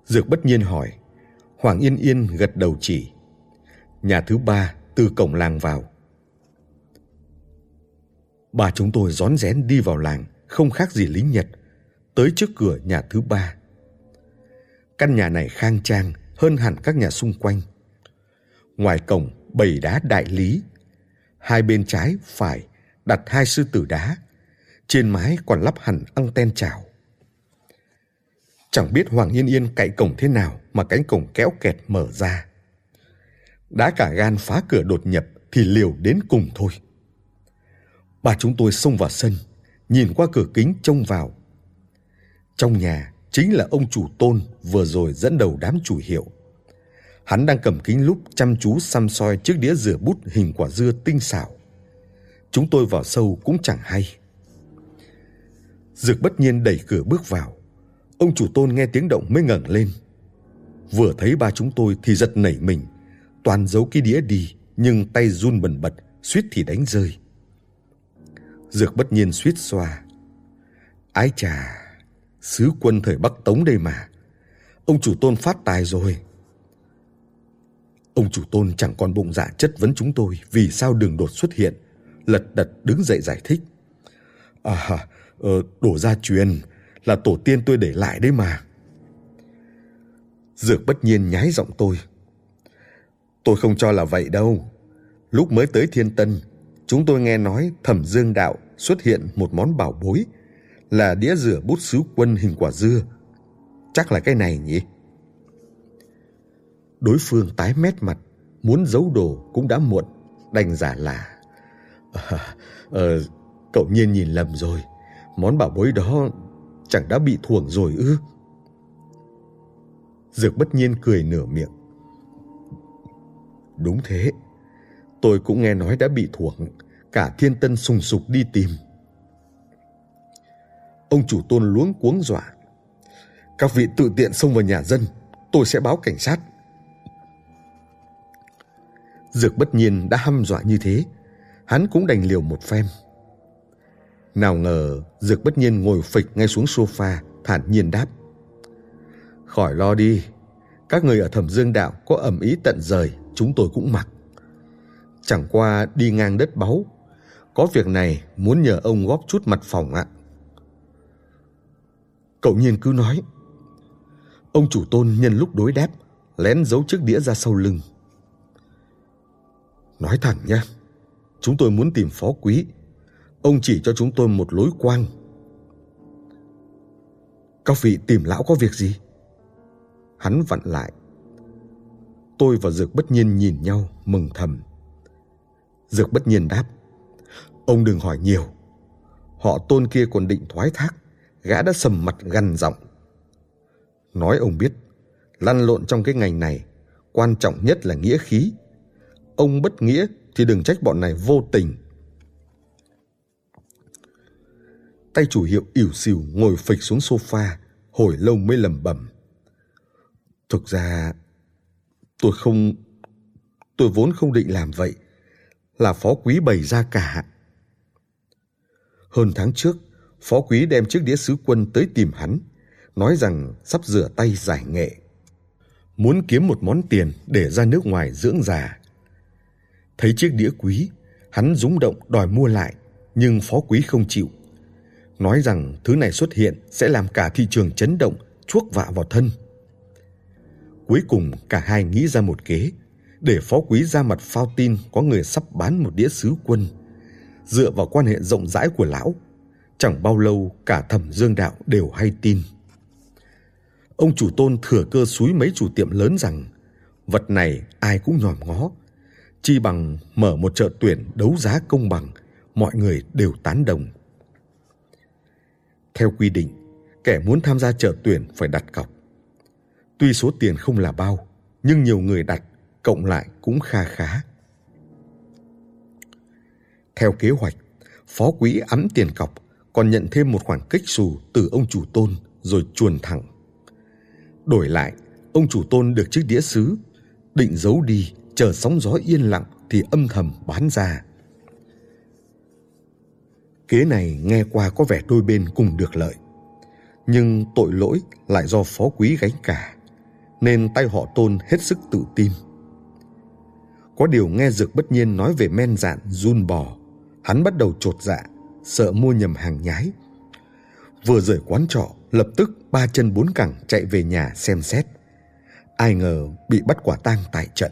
Dược bất nhiên hỏi. Hoàng Yên Yên gật đầu chỉ. Nhà thứ ba từ cổng làng vào. Bà chúng tôi rón rén đi vào làng, không khác gì lính Nhật, tới trước cửa nhà thứ ba. Căn nhà này khang trang hơn hẳn các nhà xung quanh. Ngoài cổng bầy đá đại lý, hai bên trái phải đặt hai sư tử đá, trên mái còn lắp hẳn anten chảo. Chẳng biết Hoàng Yên Yên cậy cổng thế nào mà cánh cổng kéo kẹt mở ra. Đã cả gan phá cửa đột nhập thì liều đến cùng thôi. Ba chúng tôi xông vào sân, nhìn qua cửa kính trông vào. Trong nhà chính là ông chủ tôn vừa rồi dẫn đầu đám chủ hiệu. Hắn đang cầm kính lúp chăm chú xăm soi chiếc đĩa rửa bút hình quả dưa tinh xảo. Chúng tôi vào sâu cũng chẳng hay. Dược bất nhiên đẩy cửa bước vào. Ông chủ tôn nghe tiếng động mới ngẩng lên. Vừa thấy ba chúng tôi thì giật nảy mình, toàn giấu cái đĩa đi, nhưng tay run bần bật, suýt thì đánh rơi. Dược bất nhiên suýt xoa. Ái chà, sứ quân thời Bắc Tống đây mà. Ông chủ tôn phát tài rồi. Ông chủ tôn chẳng còn bụng dạ chất vấn chúng tôi vì sao đường đột xuất hiện. Lật đật đứng dậy giải thích. À, ờ, đổ ra truyền là tổ tiên tôi để lại đấy mà. Dược bất nhiên nhái giọng tôi. Tôi không cho là vậy đâu. Lúc mới tới Thiên Tân, chúng tôi nghe nói thẩm dương đạo xuất hiện một món bảo bối là đĩa rửa bút sứ quân hình quả dưa. Chắc là cái này nhỉ? Đối phương tái mét mặt, muốn giấu đồ cũng đã muộn, đành giả là. À, à, cậu nhiên nhìn lầm rồi, món bảo bối đó chẳng đã bị thuồng rồi ư? Dược bất nhiên cười nửa miệng. Đúng thế, tôi cũng nghe nói đã bị thuồng, cả thiên tân sùng sục đi tìm. Ông chủ tôn luống cuống dọa. Các vị tự tiện xông vào nhà dân, tôi sẽ báo cảnh sát. Dược bất nhiên đã hăm dọa như thế, hắn cũng đành liều một phen. Nào ngờ Dược bất nhiên ngồi phịch ngay xuống sofa, thản nhiên đáp. Khỏi lo đi, các người ở thẩm dương đạo có ẩm ý tận rời, chúng tôi cũng mặc. Chẳng qua đi ngang đất báu, có việc này muốn nhờ ông góp chút mặt phòng ạ. Cậu nhiên cứ nói. Ông chủ tôn nhân lúc đối đáp, lén giấu chiếc đĩa ra sau lưng. Nói thẳng nhé, chúng tôi muốn tìm phó quý. Ông chỉ cho chúng tôi một lối quang. Các vị tìm lão có việc gì? Hắn vặn lại. Tôi và Dược bất nhiên nhìn nhau, mừng thầm. Dược bất nhiên đáp. Ông đừng hỏi nhiều. Họ tôn kia còn định thoái thác. Gã đã sầm mặt gằn giọng. Nói ông biết, lăn lộn trong cái ngành này, quan trọng nhất là nghĩa khí ông bất nghĩa thì đừng trách bọn này vô tình. Tay chủ hiệu ỉu xìu ngồi phịch xuống sofa, hồi lâu mới lầm bầm. Thực ra, tôi không... Tôi vốn không định làm vậy. Là phó quý bày ra cả. Hơn tháng trước, phó quý đem chiếc đĩa sứ quân tới tìm hắn, nói rằng sắp rửa tay giải nghệ. Muốn kiếm một món tiền để ra nước ngoài dưỡng già. Thấy chiếc đĩa quý, hắn rúng động đòi mua lại, nhưng phó quý không chịu. Nói rằng thứ này xuất hiện sẽ làm cả thị trường chấn động, chuốc vạ vào thân. Cuối cùng cả hai nghĩ ra một kế, để phó quý ra mặt phao tin có người sắp bán một đĩa sứ quân. Dựa vào quan hệ rộng rãi của lão, chẳng bao lâu cả thẩm dương đạo đều hay tin. Ông chủ tôn thừa cơ suối mấy chủ tiệm lớn rằng vật này ai cũng nhòm ngó, chi bằng mở một chợ tuyển đấu giá công bằng, mọi người đều tán đồng. Theo quy định, kẻ muốn tham gia chợ tuyển phải đặt cọc. Tuy số tiền không là bao, nhưng nhiều người đặt, cộng lại cũng kha khá. Theo kế hoạch, phó quỹ ấm tiền cọc, còn nhận thêm một khoản kích xù từ ông chủ tôn rồi chuồn thẳng. Đổi lại, ông chủ tôn được chiếc đĩa sứ, định giấu đi, chờ sóng gió yên lặng thì âm thầm bán ra. Kế này nghe qua có vẻ đôi bên cùng được lợi. Nhưng tội lỗi lại do phó quý gánh cả, nên tay họ tôn hết sức tự tin. Có điều nghe Dược bất nhiên nói về men dạn run bò, hắn bắt đầu trột dạ, sợ mua nhầm hàng nhái. Vừa rời quán trọ, lập tức ba chân bốn cẳng chạy về nhà xem xét. Ai ngờ bị bắt quả tang tại trận.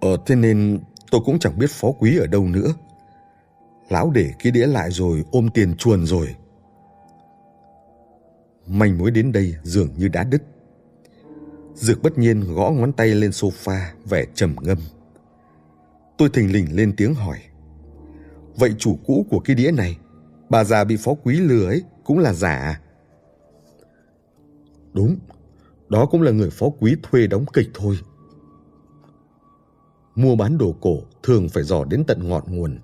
Ờ thế nên tôi cũng chẳng biết phó quý ở đâu nữa. Lão để cái đĩa lại rồi ôm tiền chuồn rồi. Manh mối đến đây dường như đã đứt. Dược bất nhiên gõ ngón tay lên sofa vẻ trầm ngâm. Tôi thình lình lên tiếng hỏi. Vậy chủ cũ của cái đĩa này, bà già bị phó quý lừa ấy cũng là giả à? Đúng, đó cũng là người phó quý thuê đóng kịch thôi. Mua bán đồ cổ thường phải dò đến tận ngọn nguồn.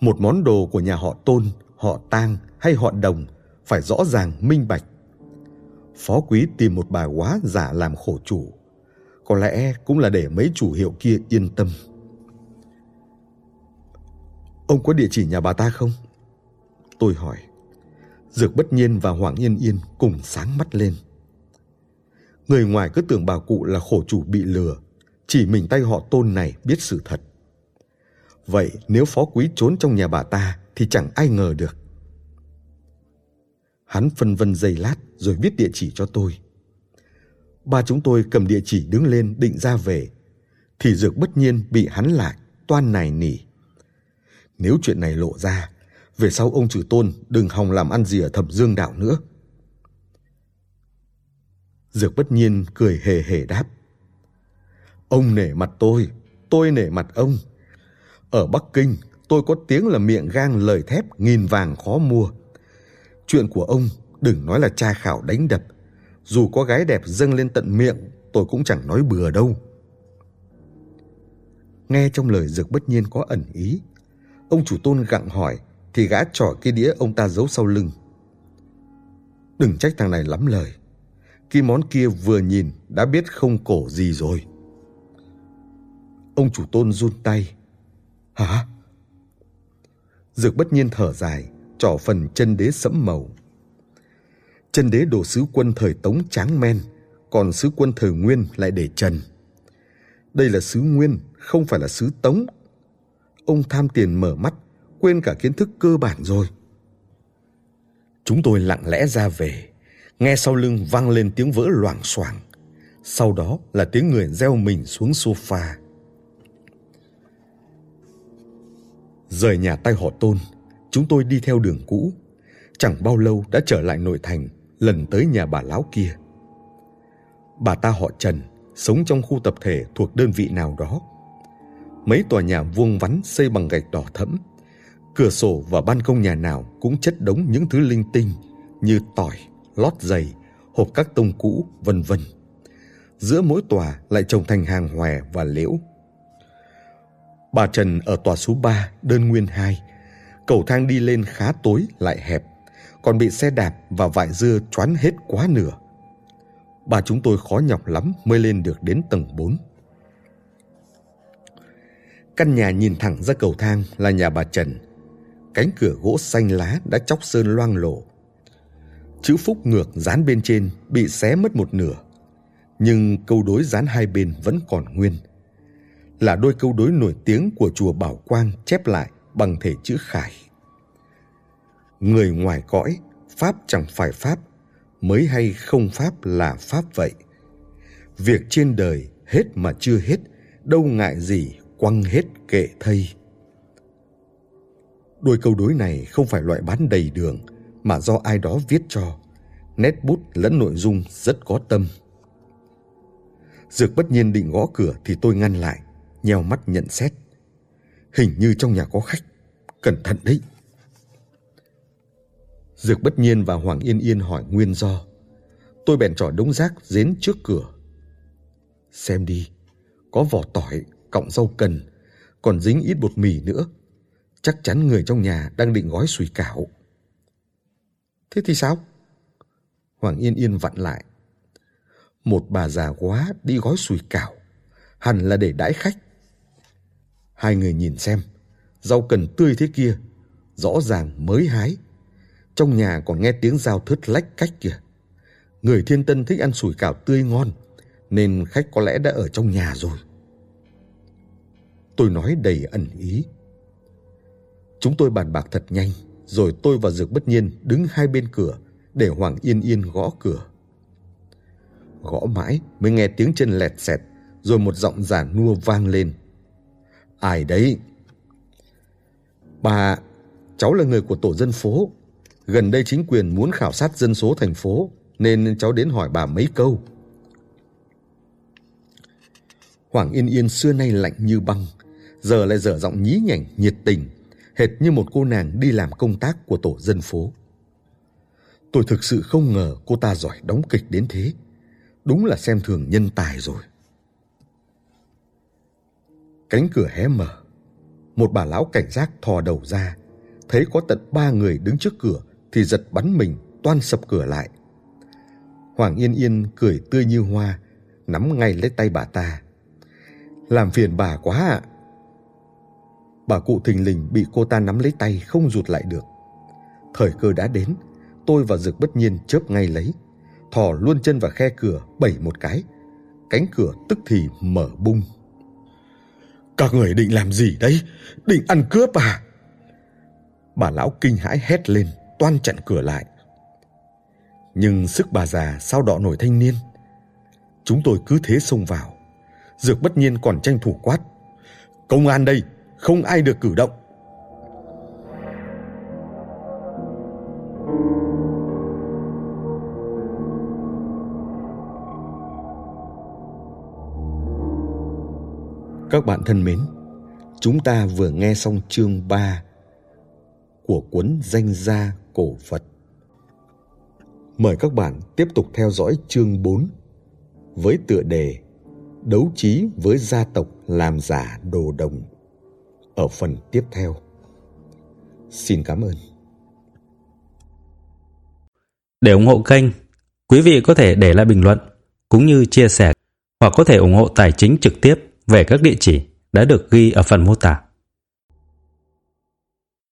Một món đồ của nhà họ Tôn, họ Tang hay họ Đồng phải rõ ràng minh bạch. Phó quý tìm một bà quá giả làm khổ chủ. Có lẽ cũng là để mấy chủ hiệu kia yên tâm. Ông có địa chỉ nhà bà ta không? Tôi hỏi. Dược bất nhiên và Hoàng Yên Yên cùng sáng mắt lên. Người ngoài cứ tưởng bà cụ là khổ chủ bị lừa, chỉ mình tay họ tôn này biết sự thật. Vậy nếu phó quý trốn trong nhà bà ta thì chẳng ai ngờ được. Hắn phân vân giây lát rồi viết địa chỉ cho tôi. Ba chúng tôi cầm địa chỉ đứng lên định ra về, thì dược bất nhiên bị hắn lại, toan nài nỉ. Nếu chuyện này lộ ra, về sau ông trừ tôn đừng hòng làm ăn gì ở thẩm dương đảo nữa. Dược bất nhiên cười hề hề đáp. Ông nể mặt tôi, tôi nể mặt ông. Ở Bắc Kinh, tôi có tiếng là miệng gang lời thép nghìn vàng khó mua. Chuyện của ông đừng nói là tra khảo đánh đập. Dù có gái đẹp dâng lên tận miệng, tôi cũng chẳng nói bừa đâu. Nghe trong lời dược bất nhiên có ẩn ý. Ông chủ tôn gặng hỏi thì gã trỏ cái đĩa ông ta giấu sau lưng. Đừng trách thằng này lắm lời. Cái món kia vừa nhìn đã biết không cổ gì rồi. Ông chủ tôn run tay. Hả? Dược bất nhiên thở dài, trỏ phần chân đế sẫm màu. Chân đế đồ sứ quân thời Tống tráng men, còn sứ quân thời Nguyên lại để trần. Đây là sứ Nguyên, không phải là sứ Tống. Ông tham tiền mở mắt, quên cả kiến thức cơ bản rồi. Chúng tôi lặng lẽ ra về, nghe sau lưng vang lên tiếng vỡ loảng xoảng. Sau đó là tiếng người reo mình xuống sofa. Rời nhà tay họ tôn, chúng tôi đi theo đường cũ. Chẳng bao lâu đã trở lại nội thành, lần tới nhà bà lão kia. Bà ta họ Trần, sống trong khu tập thể thuộc đơn vị nào đó. Mấy tòa nhà vuông vắn xây bằng gạch đỏ thẫm. Cửa sổ và ban công nhà nào cũng chất đống những thứ linh tinh như tỏi, lót giày, hộp các tông cũ, vân vân. Giữa mỗi tòa lại trồng thành hàng hòe và liễu Bà Trần ở tòa số 3, đơn nguyên 2. Cầu thang đi lên khá tối lại hẹp, còn bị xe đạp và vải dưa choán hết quá nửa. Bà chúng tôi khó nhọc lắm mới lên được đến tầng 4. Căn nhà nhìn thẳng ra cầu thang là nhà bà Trần. Cánh cửa gỗ xanh lá đã chóc sơn loang lổ. Chữ phúc ngược dán bên trên bị xé mất một nửa. Nhưng câu đối dán hai bên vẫn còn nguyên là đôi câu đối nổi tiếng của chùa Bảo Quang chép lại bằng thể chữ khải. Người ngoài cõi, pháp chẳng phải pháp, mới hay không pháp là pháp vậy. Việc trên đời hết mà chưa hết, đâu ngại gì quăng hết kệ thây. Đôi câu đối này không phải loại bán đầy đường, mà do ai đó viết cho. Nét bút lẫn nội dung rất có tâm. Dược bất nhiên định gõ cửa thì tôi ngăn lại nheo mắt nhận xét. Hình như trong nhà có khách, cẩn thận đấy. Dược bất nhiên và Hoàng Yên Yên hỏi nguyên do. Tôi bèn trỏ đống rác dến trước cửa. Xem đi, có vỏ tỏi, cọng rau cần, còn dính ít bột mì nữa. Chắc chắn người trong nhà đang định gói sủi cảo. Thế thì sao? Hoàng Yên Yên vặn lại. Một bà già quá đi gói sủi cảo, hẳn là để đãi khách. Hai người nhìn xem, rau cần tươi thế kia, rõ ràng mới hái. Trong nhà còn nghe tiếng dao thớt lách cách kìa. Người thiên tân thích ăn sủi cảo tươi ngon, nên khách có lẽ đã ở trong nhà rồi. Tôi nói đầy ẩn ý. Chúng tôi bàn bạc thật nhanh, rồi tôi và Dược bất nhiên đứng hai bên cửa để Hoàng Yên Yên gõ cửa. Gõ mãi mới nghe tiếng chân lẹt xẹt, rồi một giọng giả nua vang lên. Ai đấy? Bà, cháu là người của tổ dân phố. Gần đây chính quyền muốn khảo sát dân số thành phố, nên cháu đến hỏi bà mấy câu. Hoàng Yên Yên xưa nay lạnh như băng, giờ lại dở giọng nhí nhảnh nhiệt tình, hệt như một cô nàng đi làm công tác của tổ dân phố. Tôi thực sự không ngờ cô ta giỏi đóng kịch đến thế. Đúng là xem thường nhân tài rồi. Cánh cửa hé mở. Một bà lão cảnh giác thò đầu ra. Thấy có tận ba người đứng trước cửa thì giật bắn mình toan sập cửa lại. Hoàng Yên Yên cười tươi như hoa, nắm ngay lấy tay bà ta. Làm phiền bà quá ạ. Bà cụ thình lình bị cô ta nắm lấy tay không rụt lại được. Thời cơ đã đến, tôi và Dực bất nhiên chớp ngay lấy, thò luôn chân vào khe cửa bẩy một cái. Cánh cửa tức thì mở bung. Các người định làm gì đấy? Định ăn cướp à? Bà lão kinh hãi hét lên, toan chặn cửa lại. Nhưng sức bà già sao đọ nổi thanh niên? Chúng tôi cứ thế xông vào. Dược bất nhiên còn tranh thủ quát. Công an đây, không ai được cử động. Các bạn thân mến, chúng ta vừa nghe xong chương 3 của cuốn Danh gia cổ Phật. Mời các bạn tiếp tục theo dõi chương 4 với tựa đề Đấu trí với gia tộc làm giả đồ đồng ở phần tiếp theo. Xin cảm ơn. Để ủng hộ kênh, quý vị có thể để lại bình luận cũng như chia sẻ hoặc có thể ủng hộ tài chính trực tiếp về các địa chỉ đã được ghi ở phần mô tả.